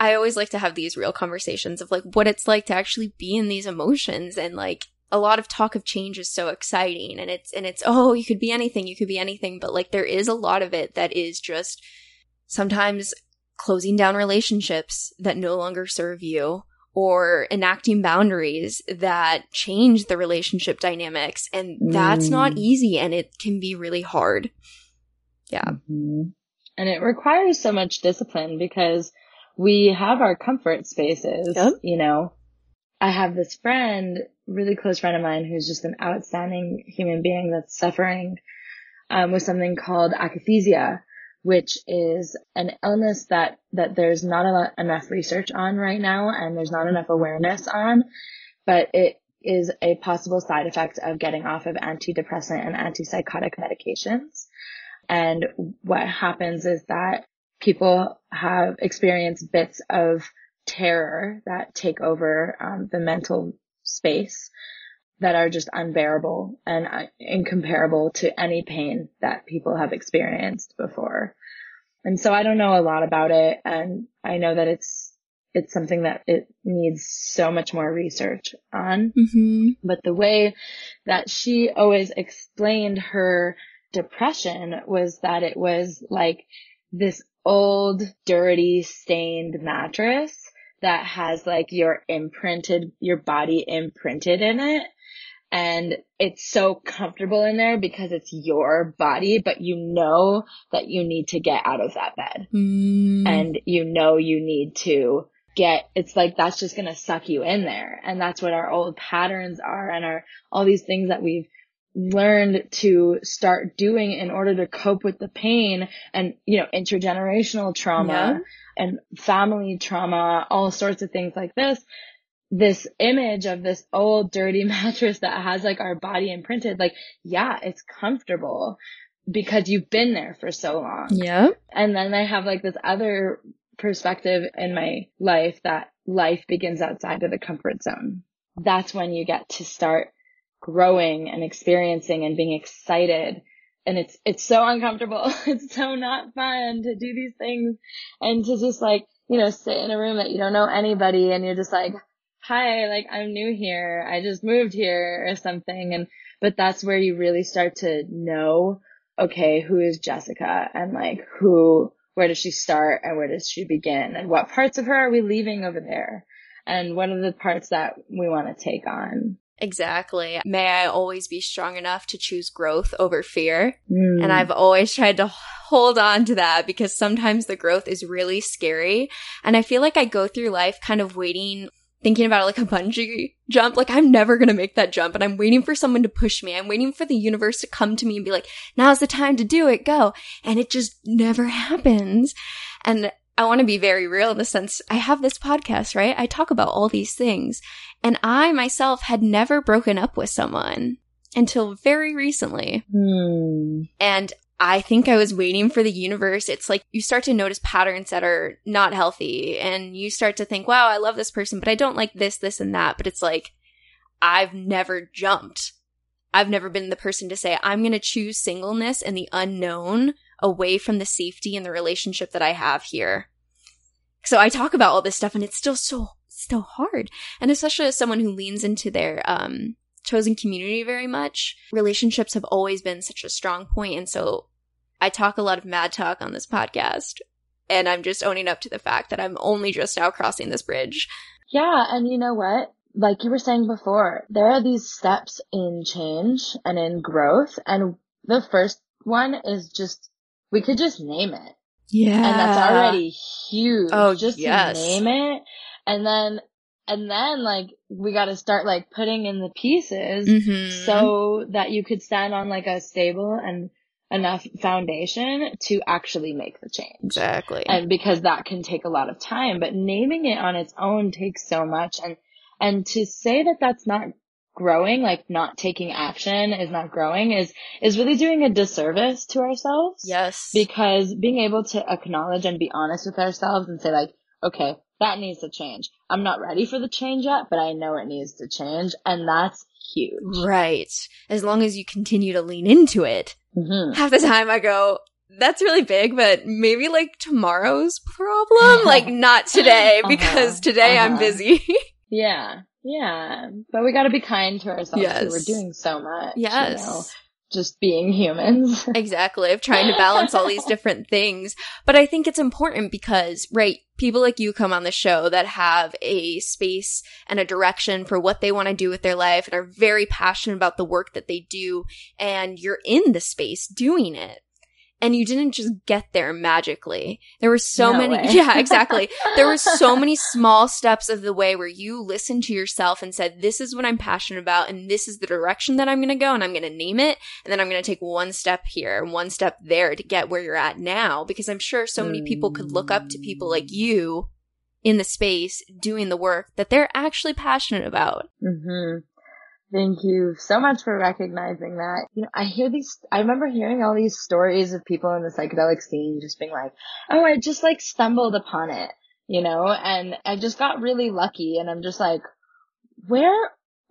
I always like to have these real conversations of like what it's like to actually be in these emotions and like a lot of talk of change is so exciting and it's and it's oh you could be anything you could be anything but like there is a lot of it that is just sometimes closing down relationships that no longer serve you or enacting boundaries that change the relationship dynamics and that's not Mm. easy and it can be really hard. Yeah. Mhm. And it requires so much discipline because we have our comfort spaces, Yep. you know. I have this friend, really close friend of mine, who's just an outstanding human being that's suffering um, with something called akathisia, which is an illness that that there's not lot, enough research on right now, and there's not enough awareness on, but it is a possible side effect of getting off of antidepressant and antipsychotic medications. And what happens is that people have experienced bits of terror that take over um, the mental space that are just unbearable and uh, incomparable to any pain that people have experienced before. And so I don't know a lot about it and I know that it's it's something that it needs so much more research on. Mm-hmm. But the way that she always explained her depression was that it was like this old, dirty, stained mattress that has like your imprinted, your body imprinted in it. And it's so comfortable in there because it's your body, but you know that you need to get out of that bed Mm. and you know you need to get it's like that's just going to suck you in there and that's what our old patterns are and our all these things that we've learned to start doing in order to cope with the pain and you know intergenerational trauma and family trauma all sorts of things like this this image of this old dirty <laughs> mattress that has like our body imprinted like yeah it's comfortable because you've been there for so long Yeah. and then I have like this other perspective in my life that life begins outside of the comfort zone. That's when you get to start growing and experiencing and being excited. And it's, it's so uncomfortable. <laughs> it's so not fun to do these things and to just like, you know, sit in a room that you don't know anybody and you're just like, hi, like I'm new here. I just moved here or something. And, but that's where you really start to know, okay, who is Jessica and like who, where does she start and where does she begin and what parts of her are we leaving over there? And what are the parts that we want to take on? Exactly. May I always be strong enough to choose growth over fear. Mm. And I've always tried to hold on to that because sometimes the growth is really scary. And I feel like I go through life kind of waiting thinking about it like a bungee jump. Like I'm never going to make that jump and I'm waiting for someone to push me. I'm waiting for the universe to come to me and be like, now's the time to do it. Go. And it just never <laughs> happens. And I want to be very real in the sense I have this podcast, right? I talk about all these things and I myself had never broken up with someone until very recently. Hmm. And I think I was waiting for the universe. It's like you start to notice patterns that are not healthy and you start to think, wow, I love this person, but I don't like this, this, and that. But it's like, I've never jumped. I've never been the person to say, I'm going to choose singleness and the unknown away from the safety and the relationship that I have here. So I talk about all this stuff and it's still so, still hard. And especially as someone who leans into their, um, chosen community very much, relationships have always been such a strong point. And so I talk a lot of mad talk on this podcast. And I'm just owning up to the fact that I'm only just now crossing this bridge. Yeah. And you know what? Like you were saying before, there are these steps in change and in growth. And the first one is just, we could just name it. Yeah. And that's already huge. Oh, just yes. name it. And then, and then like we got to start like putting in the pieces Mhm. so that you could stand on like a stable and enough foundation to actually make the change. exactly. And because that can take a lot of time, but naming it on its own takes so much. And, and to say that that's not growing, like not taking action is not growing is, is really doing a disservice to ourselves. yes. Because being able to acknowledge and be honest with ourselves and say like, okay, that needs to change. I'm not ready for the change yet, but I know it needs to change. And that's huge. right. As long as you continue to lean into it. hmm half the time I go, that's really big, but maybe like tomorrow's problem, <laughs> like not today Uh-huh, because today I'm uh-huh. busy. <laughs> Yeah. Yeah. But we got to be kind to ourselves Yes. We're doing so much. You know, yes. just being humans. <laughs> Exactly. Of trying to balance all these <laughs> different things. But I think it's important because, right, people like you come on the show that have a space and a direction for what they want to do with their life and are very passionate about the work that they do. And you're in the space doing it. And you didn't just get there magically. There were so No many, way. <laughs> yeah, exactly. <laughs> There were so many small steps of the way where you listened to yourself and said, this is what I'm passionate about and this is the direction that I'm going to go and I'm going to name it. And then I'm going to take one step here and one step there to get where you're at now. Because I'm sure so many people could look up to people like you in the space doing the work that they're actually passionate about. hmm Thank you so much for recognizing that. You know, I hear these, I remember hearing all these stories of people in the psychedelic scene just being like, oh, I just like stumbled upon it, you know, and I just got really lucky and I'm just like, where, <laughs>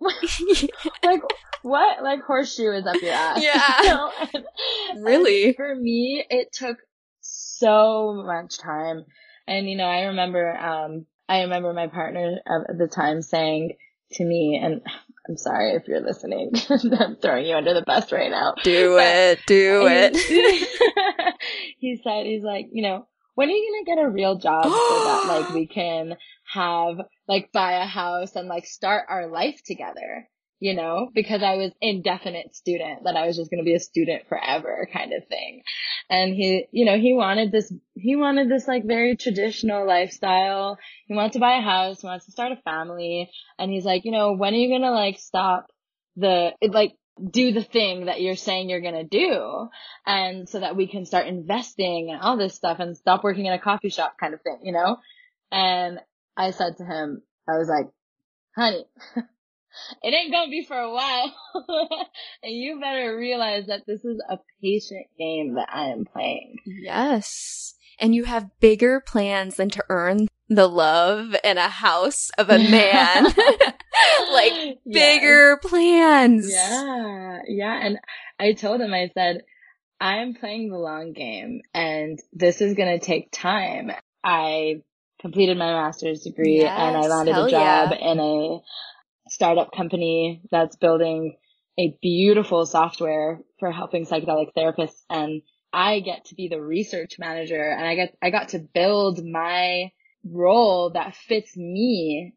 like, what, like horseshoe is up your ass? <laughs> Yeah. You know? And- and Really? for me, it took so much time. And, you know, I remember, um, I remember my partner at the time saying to me, and I'm sorry if you're listening, <laughs> I'm throwing you under the bus right now. do But- it, do it. <laughs> he said, he's like, you know, when are you gonna get a real job so that like we <gasps> can have like buy a house and like start our life together? You know, because I was indefinite student, that I was just gonna be a student forever kind of thing. And he, you know, he wanted this, he wanted this like very traditional lifestyle. He wants to buy a house, he wants to start a family. And he's like, you know, when are you gonna like stop the, like, do the thing that you're saying you're gonna do? And so that we can start investing and all this stuff and stop working in a coffee shop kind of thing, you know? And I said to him, I was like, honey, <laughs> <laughs> it ain't gonna be for a while. <laughs> and you better realize that this is a patient game that I am playing. Yes. and you have bigger plans than to earn the love and a house of a man. <laughs> like bigger yes. plans. Yeah. Yeah. And I told him, I said, I'm playing the long game and this is going to take time. I completed my master's degree yes, and I landed a job yeah. in a startup company that's building a beautiful software for helping psychedelic therapists. And I get to be the research manager and I get, I got to build my role that fits me,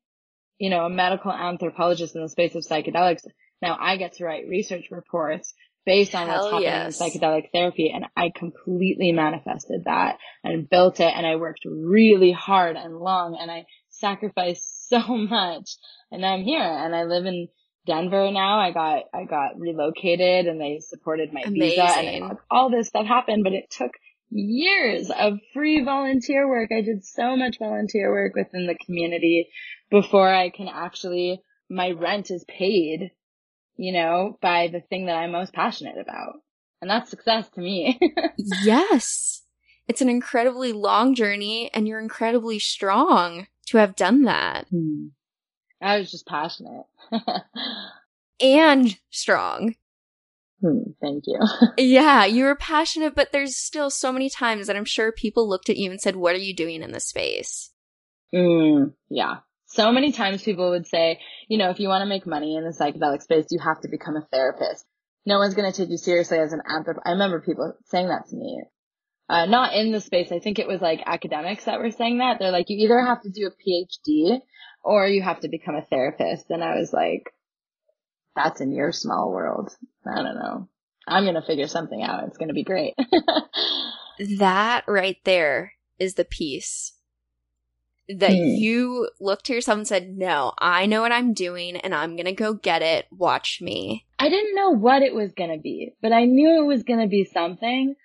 you know, a medical anthropologist in the space of psychedelics. Now I get to write research reports based on Hell what's happening yes. in psychedelic therapy. And I completely manifested that and built it. And I worked really hard and long and I sacrificed <laughs> so much. And I'm here and I live in Denver now. I got, I got relocated and they supported my Amazing. visa and all this stuff happened, but it took years of free volunteer work. I did so much volunteer work within the community before I can actually, my rent is paid you know, by the thing that I'm most passionate about. And that's success to me. <laughs> yes. It's an incredibly long journey and you're incredibly strong to have done that. Hmm. I was just passionate. <laughs> and strong. Hmm, thank you. <laughs> yeah, you were passionate, but there's still so many times that I'm sure people looked at you and said, What are you doing in this space? Mm, yeah so many times people would say, you know, if you want to make money in the psychedelic space, you have to become a therapist. No one's going to take you seriously as an anthrop. I remember people saying that to me. Uh, not in the space. I think it was like academics that were saying that. They're like, you either have to do a PhD or you have to become a therapist. And I was like, that's in your small world. I don't know. I'm going to figure something out. It's going to be great. <laughs> that right there is the piece that mm. you looked to yourself and said, No, I know what I'm doing and I'm going to go get it. Watch me. I didn't know what it was going to be, but I knew it was going to be something.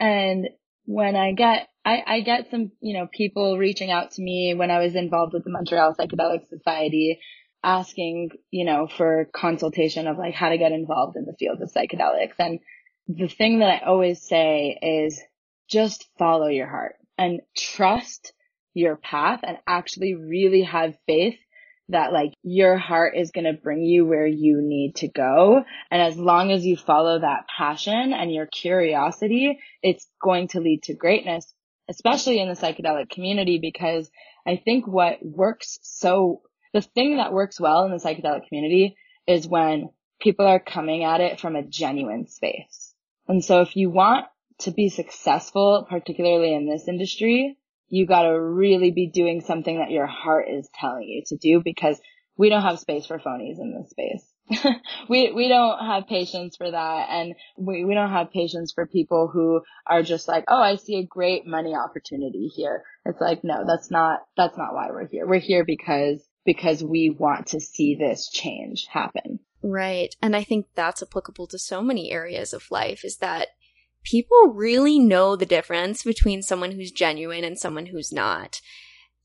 And when I get, I, I get some, you know, people reaching out to me when I was involved with the Montreal Psychedelic Society asking, you know, for consultation of like how to get involved in the field of psychedelics. And the thing that I always say is just follow your heart and trust your path and actually really have faith that like your heart is going to bring you where you need to go. And as long as you follow that passion and your curiosity, it's going to lead to greatness, especially in the psychedelic community, because I think what works so, the thing that works well in the psychedelic community is when people are coming at it from a genuine space. And so if you want to be successful, particularly in this industry, you got to really be doing something that your heart is telling you to do because we don't have space for phonies in this space. <laughs> we we don't have patience for that and we, we don't have patience for people who are just like, "Oh, I see a great money opportunity here." It's like, "No, that's not that's not why we're here. We're here because because we want to see this change happen." Right. And I think that's applicable to so many areas of life is that people really know the difference between someone who's genuine and someone who's not.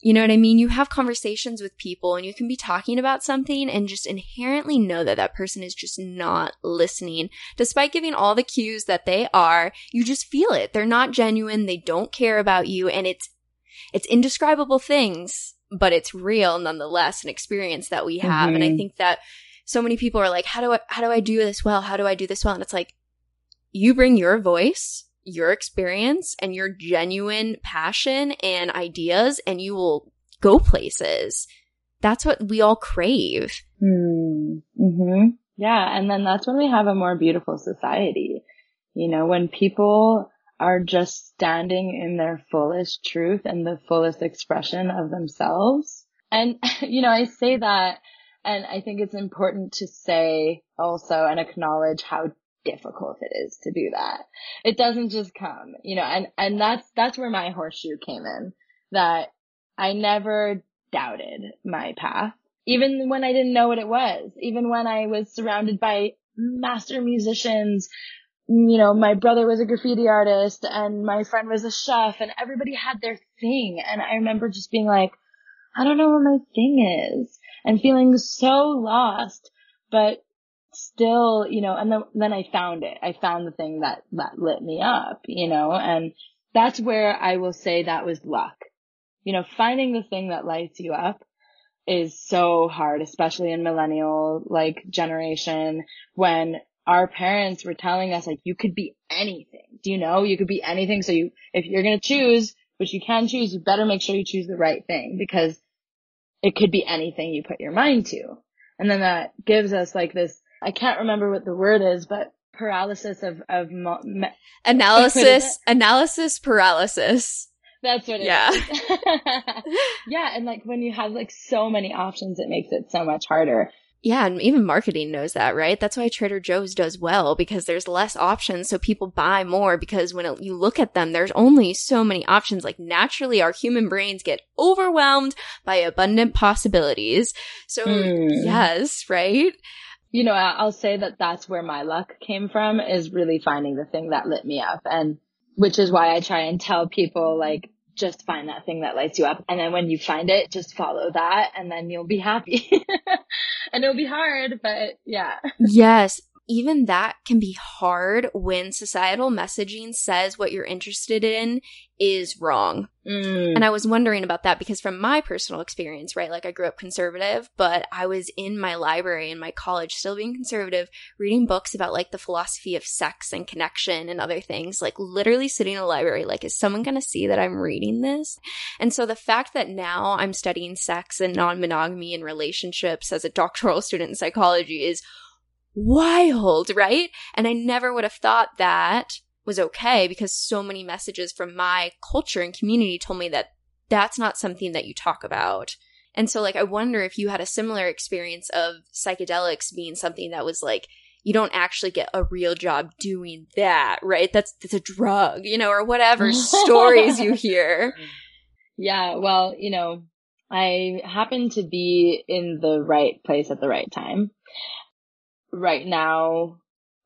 You know what I mean? You have conversations with people and you can be talking about something and just inherently know that that person is just not listening. Despite giving all the cues that they are, you just feel it. They're not genuine. They don't care about you and it's, it's indescribable things, but it's real nonetheless, an experience that we have. Mm-hmm. And I mm-hmm. think that so many people are like, how do I, how do I do this well? How do I do this well? And it's like, you bring your voice, your experience, and your genuine passion and ideas, and you will go places. That's what we all crave. Hmm. Mm-hmm. Yeah. And then that's when we have a more beautiful society. You know, when people are just standing in their fullest truth and the fullest expression of themselves. And, <laughs> you know, I say that and I think it's important to say also and acknowledge how difficult it is to do that. It doesn't just come, you know, and, and that's, that's where my horseshoe came in that I never doubted my path, even when I didn't know what it was, even when I was surrounded by master musicians. You know, my brother was a graffiti artist and my friend was a chef and everybody had their thing. And I remember just being like, I don't know what my thing is and feeling so lost. But still, you know, and then, then I found it. I found the thing that, that lit me up, you know, and that's where I will say that was luck. You know, finding the thing that lights you up is so hard, especially in millennial like generation when our parents were telling us like you could be anything. Do you know? You could be anything. So you, if you're to choose, which you can choose, you better make sure you choose the right thing because it could be anything you put your mind to. And then that gives us like this, I can't remember what the word is, but paralysis of, of mo- me- analysis, <laughs> analysis paralysis. That's what it Yeah. is. <laughs> yeah. And like when you have like so many options, it makes it so much harder. Yeah, and even marketing knows that, right? That's why Trader Joe's does well because there's less options, so people buy more because when it, you look at them, there's only so many options. Like naturally, our human brains get overwhelmed by abundant possibilities. So Hmm. yes, right? You know, I'll say that that's where my luck came from is really finding the thing that lit me up. And which is why I try and tell people like, just find that thing that lights you up. And then when you find it, just follow that and then you'll be happy. <laughs> and it'll be hard, but yeah. Yes. Even that can be hard when societal messaging says what you're interested in is wrong. Mm. And I was wondering about that because from my personal experience, right? Like I grew up conservative, but I was in my library in my college, still being conservative, reading books about like the philosophy of sex and connection and other things, like literally sitting in a library, like, is someone going to see that I'm reading this? And so the fact that now I'm studying sex and non monogamy and relationships as a doctoral <laughs> student in psychology is wild, right? And I never would have thought that was okay because so many messages from my culture and community told me that that's not something that you talk about. And so, like, I wonder if you had a similar experience of psychedelics being something that was like, you don't actually get a real job doing that, right? That's, that's a drug, you know, or whatever <laughs> stories you hear. Yeah, well, you know, I happen to be in the right place at the right time. Right now,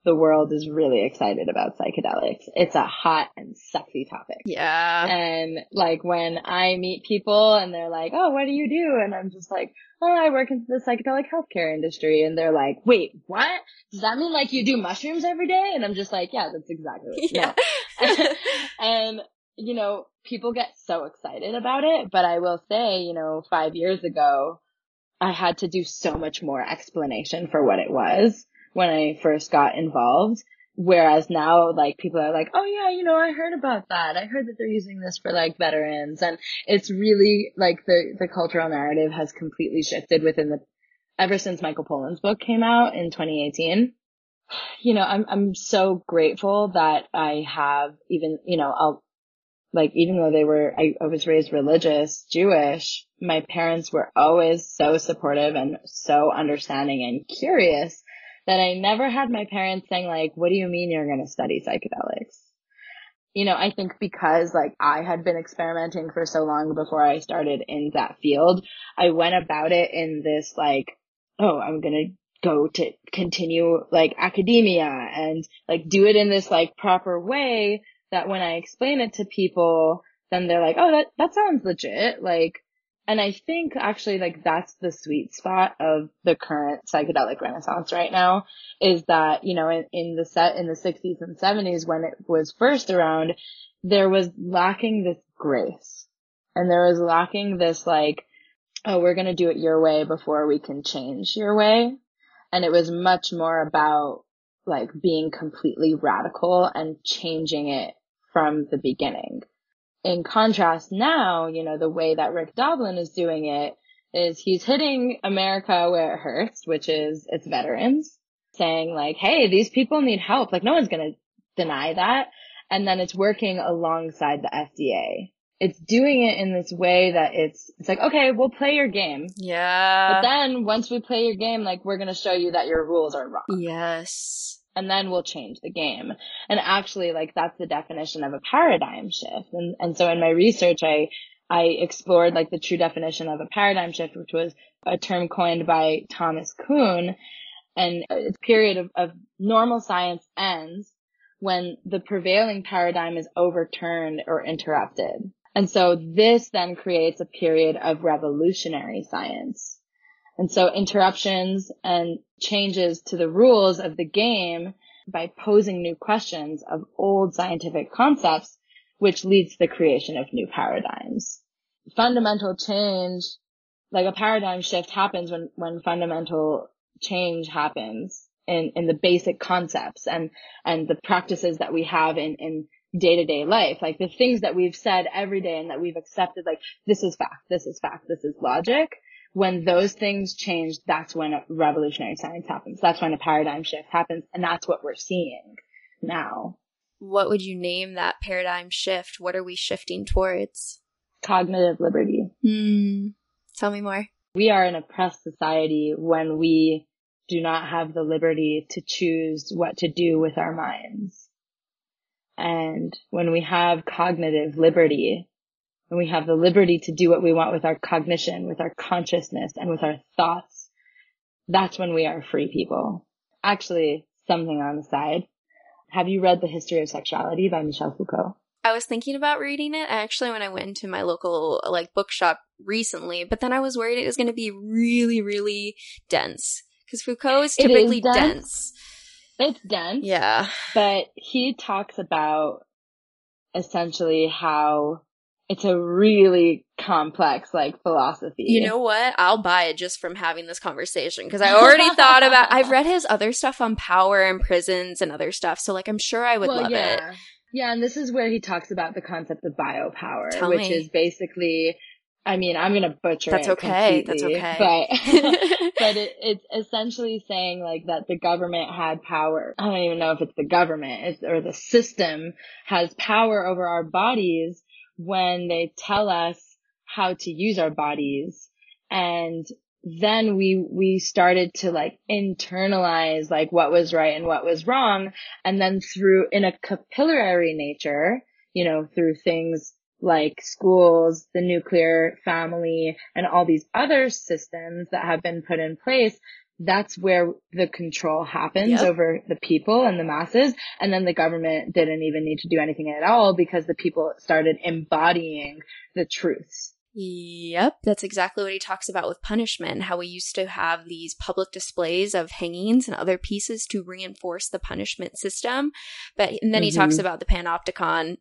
the world is really excited about psychedelics. It's a hot and sexy topic. Yeah. And like when I meet people and they're like, Oh, what do you do? And I'm just like, Oh, I work in the psychedelic healthcare industry. And they're like, wait, what? Does that mean like you do mushrooms every day? And I'm just like, yeah, that's exactly what, no. Yeah. <laughs> and you know, people get so excited about it, but I will say, you know, five years ago, I had to do so much more explanation for what it was when I first got involved. Whereas now, like, people are like, oh yeah, you know, I heard about that. I heard that they're using this for like veterans. And it's really like the, the cultural narrative has completely shifted within the, ever since Michael Pollan's book came out in 2018 <sighs> you know, I'm, I'm so grateful that I have even, you know, I'll, like, even though they were, I, I was raised religious, Jewish, my parents were always so supportive and so understanding and curious that I never had my parents saying like, what do you mean you're going to study psychedelics? You know, I think because like I had been experimenting for so long before I started in that field, I went about it in this like, oh, I'm going to go to continue like academia and like do it in this like proper way that when I explain it to people, then they're like, oh, that, that sounds legit. Like, and I think actually like that's the sweet spot of the current psychedelic renaissance right now is that, you know, in, in the set in the sixties and seventies when it was first around, there was lacking this grace and there was lacking this like, oh, we're going to do it your way before we can change your way. And it was much more about like being completely radical and changing it from the beginning. In contrast now, you know, the way that Rick Doblin is doing it is he's hitting America where it hurts, which is its veterans, saying like, hey, these people need help. Like no one's going to deny that. And then it's working alongside the FDA. It's doing it in this way that it's, it's like, okay, we'll play your game. Yeah. But then once we play your game, like we're going to show you that your rules are wrong yes. And then we'll change the game. And actually, like, that's the definition of a paradigm shift. And, and so in my research, I, I explored like the true definition of a paradigm shift, which was a term coined by Thomas Kuhn. And its period of, of normal science ends when the prevailing paradigm is overturned or interrupted. And so this then creates a period of revolutionary science. And so interruptions and changes to the rules of the game by posing new questions of old scientific concepts which leads to the creation of new paradigms. Fundamental change, like a paradigm shift happens when, when fundamental change happens in, in the basic concepts and, and the practices that we have in, in day to day life. Like the things that we've said every day and that we've accepted, like this is fact, this is fact, this is logic. When those things change, that's when a revolutionary science happens. That's when a paradigm shift happens. And that's what we're seeing now. What would you name that paradigm shift? What are we shifting towards? Cognitive liberty. Hmm. Tell me more. We are an oppressed society when we do not have the liberty to choose what to do with our minds. And when we have cognitive liberty, when we have the liberty to do what we want with our cognition, with our consciousness, and with our thoughts, that's when we are free people. Actually, something on the side. Have you read The History of Sexuality by Michel Foucault? I was thinking about reading it actually when I went into my local like bookshop recently, but then I was worried it was going to be really, really dense because Foucault is typically dense. dense. It's dense. Yeah. But he talks about essentially how it's a really complex like philosophy. You know what? I'll buy it just from having this conversation because I already <laughs> thought about I've read his other stuff on power and prisons and other stuff. So like I'm sure I would well, love yeah. it. Yeah, and this is where he talks about the concept of biopower, Tell which me. is basically I mean, I'm gonna butcher That's it okay. That's okay. But <laughs> but it, it's essentially saying like that the government had power. I don't even know if it's the government it's, or the system has power over our bodies when they tell us how to use our bodies. And then we, we started to like internalize like what was right and what was wrong. And then through in a capillary nature, you know, through things like schools, the nuclear family, and all these other systems that have been put in place, that's where the control happens Yep. over the people and the masses. And then the government didn't even need to do anything at all because the people started embodying the truths. Yep, that's exactly what he talks about with punishment. How we used to have these public displays of hangings and other pieces to reinforce the punishment system. But and then he talks Mhm. about the panopticon.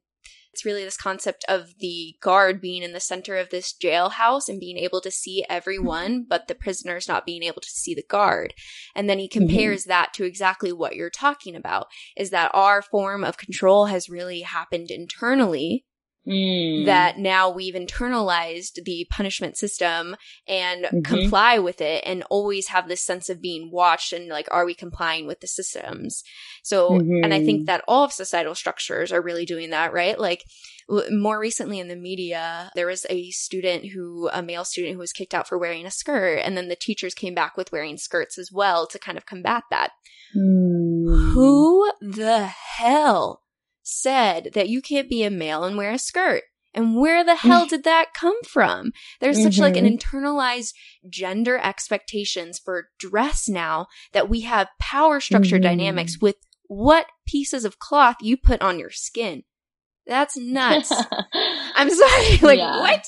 It's really this concept of the guard being in the center of this jailhouse and being able to see everyone, mm-hmm. but the prisoners not being able to see the guard. And then he mm-hmm. compares that to exactly what you're talking about is that our form of control has really happened internally Mm. that now we've internalized the punishment system and Mhm. comply with it and always have this sense of being watched and like are we complying with the systems so and i think Mhm. that all of societal structures are really doing that right like w- more recently in the media there was a student who a male student who was kicked out for wearing a skirt and then the teachers came back with wearing skirts as well to kind of combat that Mm. who the hell said that you can't be a male and wear a skirt? And where the hell did that come from? There's such like an internalized gender expectations for dress now that we have power structure Mhm. dynamics with what pieces of cloth you put on your skin. That's <laughs> nuts. <laughs> I'm sorry. <laughs> Like Yeah. what?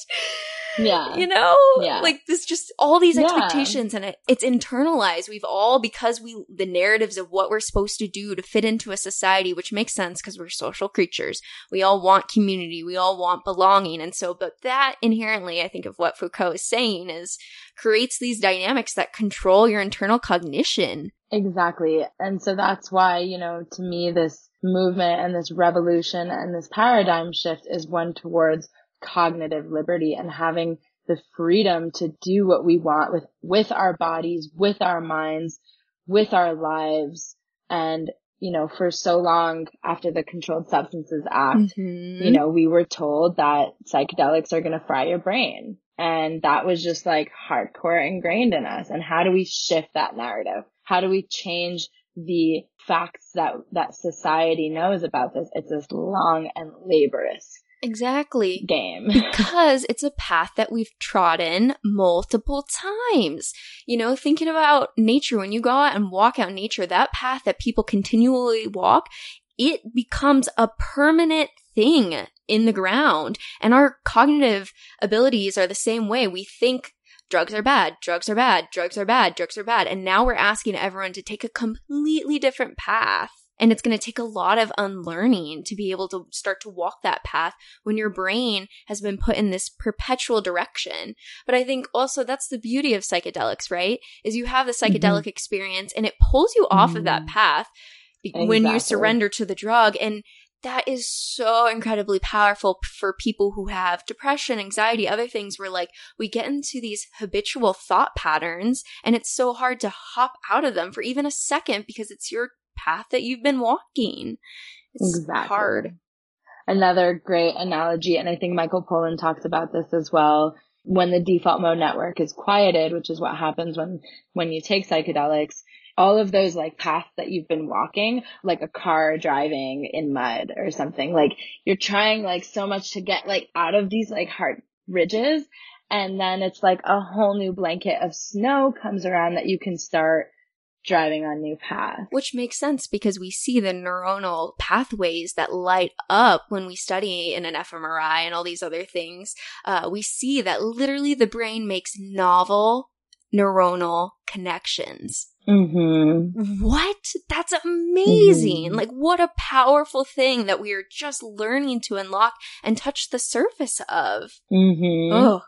Yeah. You know, Yeah. like this just all these Yeah. expectations and it, it's internalized. We've all, because we, the narratives of what we're supposed to do to fit into a society, which makes sense because we're social creatures. We all want community. We all want belonging. And so, but that inherently, I think of what Foucault is saying is creates these dynamics that control your internal cognition. Exactly. And so that's why, you know, to me, this movement and this revolution and this paradigm shift is one towards cognitive liberty and having the freedom to do what we want with, with our bodies, with our minds, with our lives. And, you know, for so long after the Controlled Substances Act, mm-hmm. you know, we were told that psychedelics are going to fry your brain. And that was just like hardcore ingrained in us. And how do we shift that narrative? How do we change the facts that, that society knows about this? It's this long and laborious Exactly. game. <laughs> because it's a path that we've trodden multiple times. You know, thinking about nature, when you go out and walk out in nature, that path that people continually walk, it becomes a permanent thing in the ground. And our cognitive abilities are the same way. We think drugs are bad, drugs are bad, drugs are bad, drugs are bad. And now we're asking everyone to take a completely different path. And it's going to take a lot of unlearning to be able to start to walk that path when your brain has been put in this perpetual direction. But I think also that's the beauty of psychedelics, right? Is you have the psychedelic mm-hmm. experience and it pulls you off mm-hmm. of that mm-hmm. path exactly. when you surrender to the drug. And that is so incredibly powerful for people who have depression, anxiety, other things where like we get into these habitual thought patterns and it's so hard to hop out of them for even a second because it's your path that you've been walking. It's exactly. hard. Another great analogy, and I think Michael Pollan talks about this as well. When the default mode network is quieted, which is what happens when, when you take psychedelics, all of those like paths that you've been walking, like a car driving in mud or something, like you're trying like so much to get like out of these like hard ridges. And then it's like a whole new blanket of snow comes around that you can start driving on new paths. Which makes sense because we see the neuronal pathways that light up when we study in an fMRI and all these other things. Uh, we see that literally the brain makes novel neuronal connections. Mm-hmm. What? That's amazing. Mm-hmm. Like, what a powerful thing that we are just learning to unlock and touch the surface of. Mm-hmm. Oh.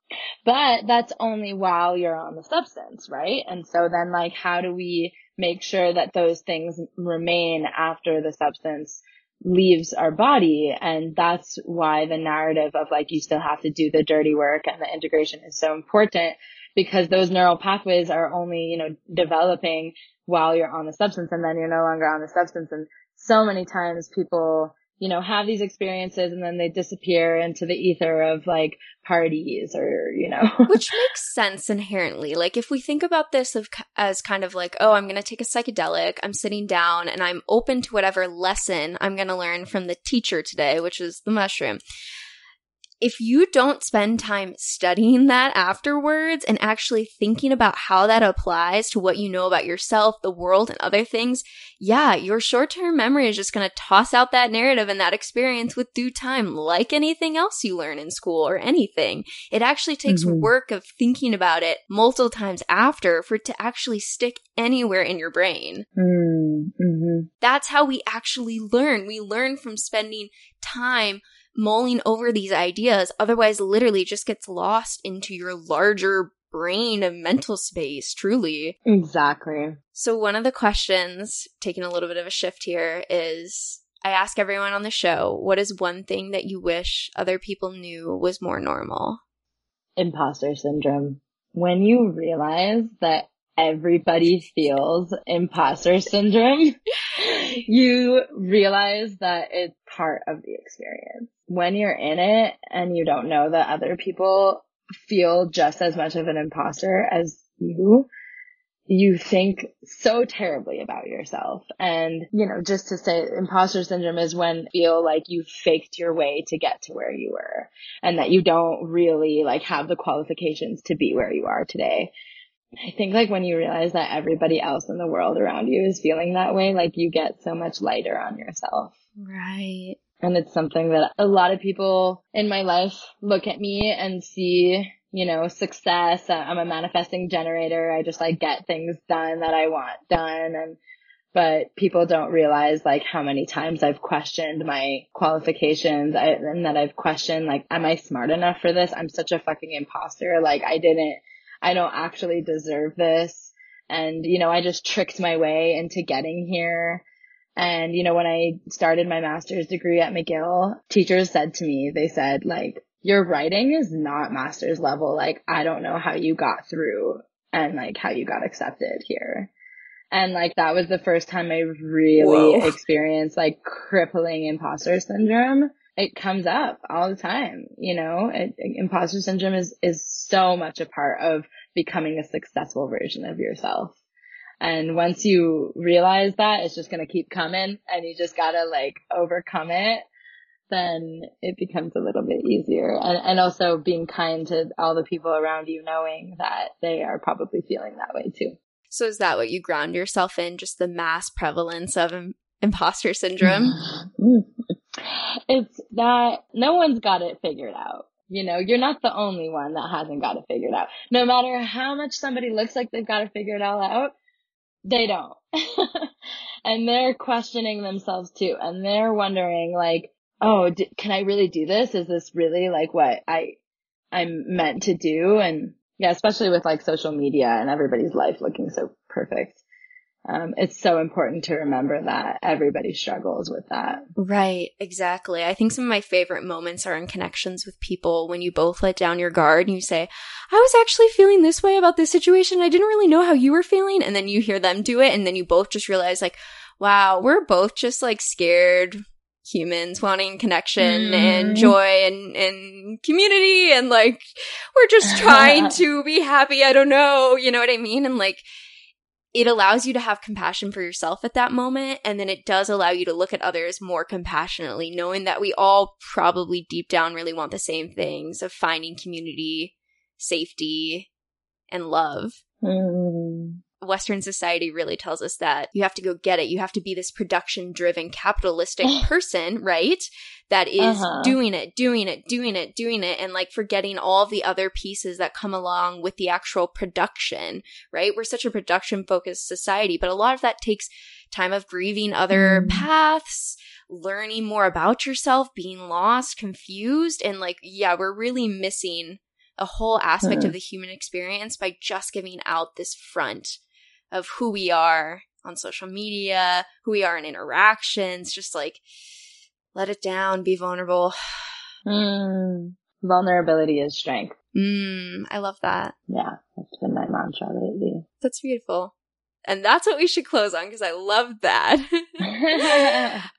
But that's only while you're on the substance, right? And so then, like, how do we make sure that those things remain after the substance leaves our body? And that's why the narrative of like, you still have to do the dirty work and the integration is so important because those neural pathways are only, you know, developing while you're on the substance and then you're no longer on the substance. And so many times people, you know, have these experiences and then they disappear into the ether of like parties or, you know. <laughs> Which makes sense inherently. Like if we think about this of, as kind of like, oh, I'm going to take a psychedelic, I'm sitting down and I'm open to whatever lesson I'm going to learn from the teacher today, which is the mushroom if you don't spend time studying that afterwards and actually thinking about how that applies to what you know about yourself, the world, and other things, yeah, your short term memory is just going to toss out that narrative and that experience with due time, like anything else you learn in school or anything. It actually takes mm-hmm. work of thinking about it multiple times after for it to actually stick anywhere in your brain. Mm-hmm. That's how we actually learn. We learn from spending time mulling over these ideas. Otherwise, literally just gets lost into your larger brain and mental space, truly. Exactly. So, one of the questions, taking a little bit of a shift here, is I ask everyone on the show, what is one thing that you wish other people knew was more normal? Imposter syndrome. When you realize that everybody feels imposter syndrome, <laughs> <laughs> you realize that it's part of the experience. When you're in it and you don't know that other people feel just as much of an imposter as you, you think so terribly about yourself. And, you know, just to say imposter syndrome is when you feel like you faked your way to get to where you were and that you don't really like have the qualifications to be where you are today. I think like when you realize that everybody else in the world around you is feeling that way, like you get so much lighter on yourself. Right. And it's something that a lot of people in my life look at me and see, you know, success. Uh, I'm a manifesting generator. I just like get things done that I want done. And, but people don't realize like how many times I've questioned my qualifications and that I've questioned like, am I smart enough for this? I'm such a fucking imposter. Like I didn't I don't actually deserve this. And, you know, I just tricked my way into getting here. And, you know, when I started my master's degree at McGill, teachers said to me, they said, like, your writing is not master's level. Like, I don't know how you got through and like how you got accepted here. And like that was the first time I really Whoa. experienced like crippling imposter syndrome it comes up all the time. You know, it, imposter syndrome is, is so much a part of becoming a successful version of yourself. And once you realize that, it's just going to keep coming and you just got to like overcome it. Then it becomes a little bit easier. And, and also being kind to all the people around you, knowing that they are probably feeling that way too. So is that what you ground yourself in? Just the mass prevalence of imposter syndrome? <laughs> it's that no one's got it figured out. You know, you're not the only one that hasn't got it figured out. No matter how much somebody looks like they've got it figured all out, they don't. <laughs> and they're questioning themselves too. And they're wondering like, oh, d- can I really do this? Is this really like what I, I'm meant to do? And yeah, especially with like social media and everybody's life looking so perfect um, it's so important to remember that everybody struggles with that. Right, exactly. I think some of my favorite moments are in connections with people when you both let down your guard and you say, I was actually feeling this way about this situation. I didn't really know how you were feeling. And then you hear them do it. And then you both just realize, like, wow, we're both just like scared humans wanting connection mm. and joy and, and community. And like, we're just trying <laughs> to be happy. I don't know. You know what I mean? And like, it allows you to have compassion for yourself at that moment. And then it does allow you to look at others more compassionately, knowing that we all probably deep down really want the same things of finding community, safety, and love. Mm. Western society really tells us that you have to go get it. You have to be this production driven capitalistic <sighs> person, right? That is uh-huh. doing it, doing it, doing it, doing it, and like forgetting all the other pieces that come along with the actual production, right? We're such a production focused society, but a lot of that takes time of grieving other mm. paths, learning more about yourself, being lost, confused, and like, yeah, we're really missing a whole aspect of the human experience by just giving out this front of who we are on social media, who we are in interactions, just like let it down, be vulnerable. <sighs> Mm, vulnerability is strength. Mm, I love that. Yeah, that's been my mantra lately. That's beautiful. And that's what we should close on because I love that. <laughs> <laughs>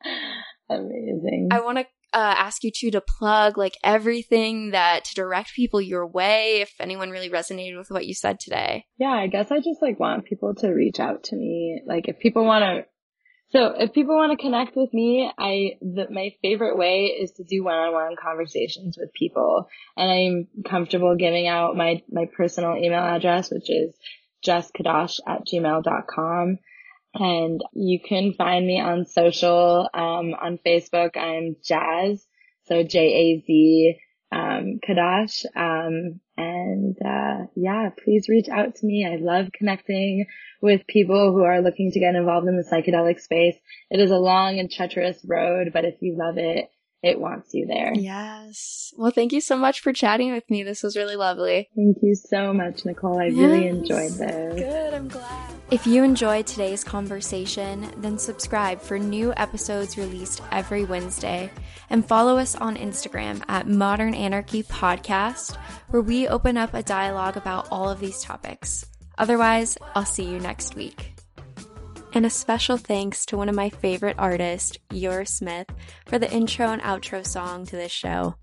Amazing. I want to uh, ask you to to plug like everything that to direct people your way if anyone really resonated with what you said today. Yeah i guess i just like want people to reach out to me. Like if people want to so if people want to connect with me i the, my favorite way is to do one-on-one conversations with people. And i'm comfortable giving out my my personal email address which is jesskadosh at gmail.com and you can find me on social, um, on Facebook. I'm Jazz. So J-A-Z, um, Kadosh. Um, and, uh, yeah, please reach out to me. I love connecting with people who are looking to get involved in the psychedelic space. It is a long and treacherous road, but if you love it, it wants you there. Yes. Well, thank you so much for chatting with me. This was really lovely. Thank you so much, Nicole. I yes. really enjoyed this. Good. I'm glad. If you enjoyed today's conversation, then subscribe for new episodes released every Wednesday and follow us on Instagram at Modern Anarchy Podcast, where we open up a dialogue about all of these topics. Otherwise, I'll see you next week. And a special thanks to one of my favorite artists, Yor Smith, for the intro and outro song to this show.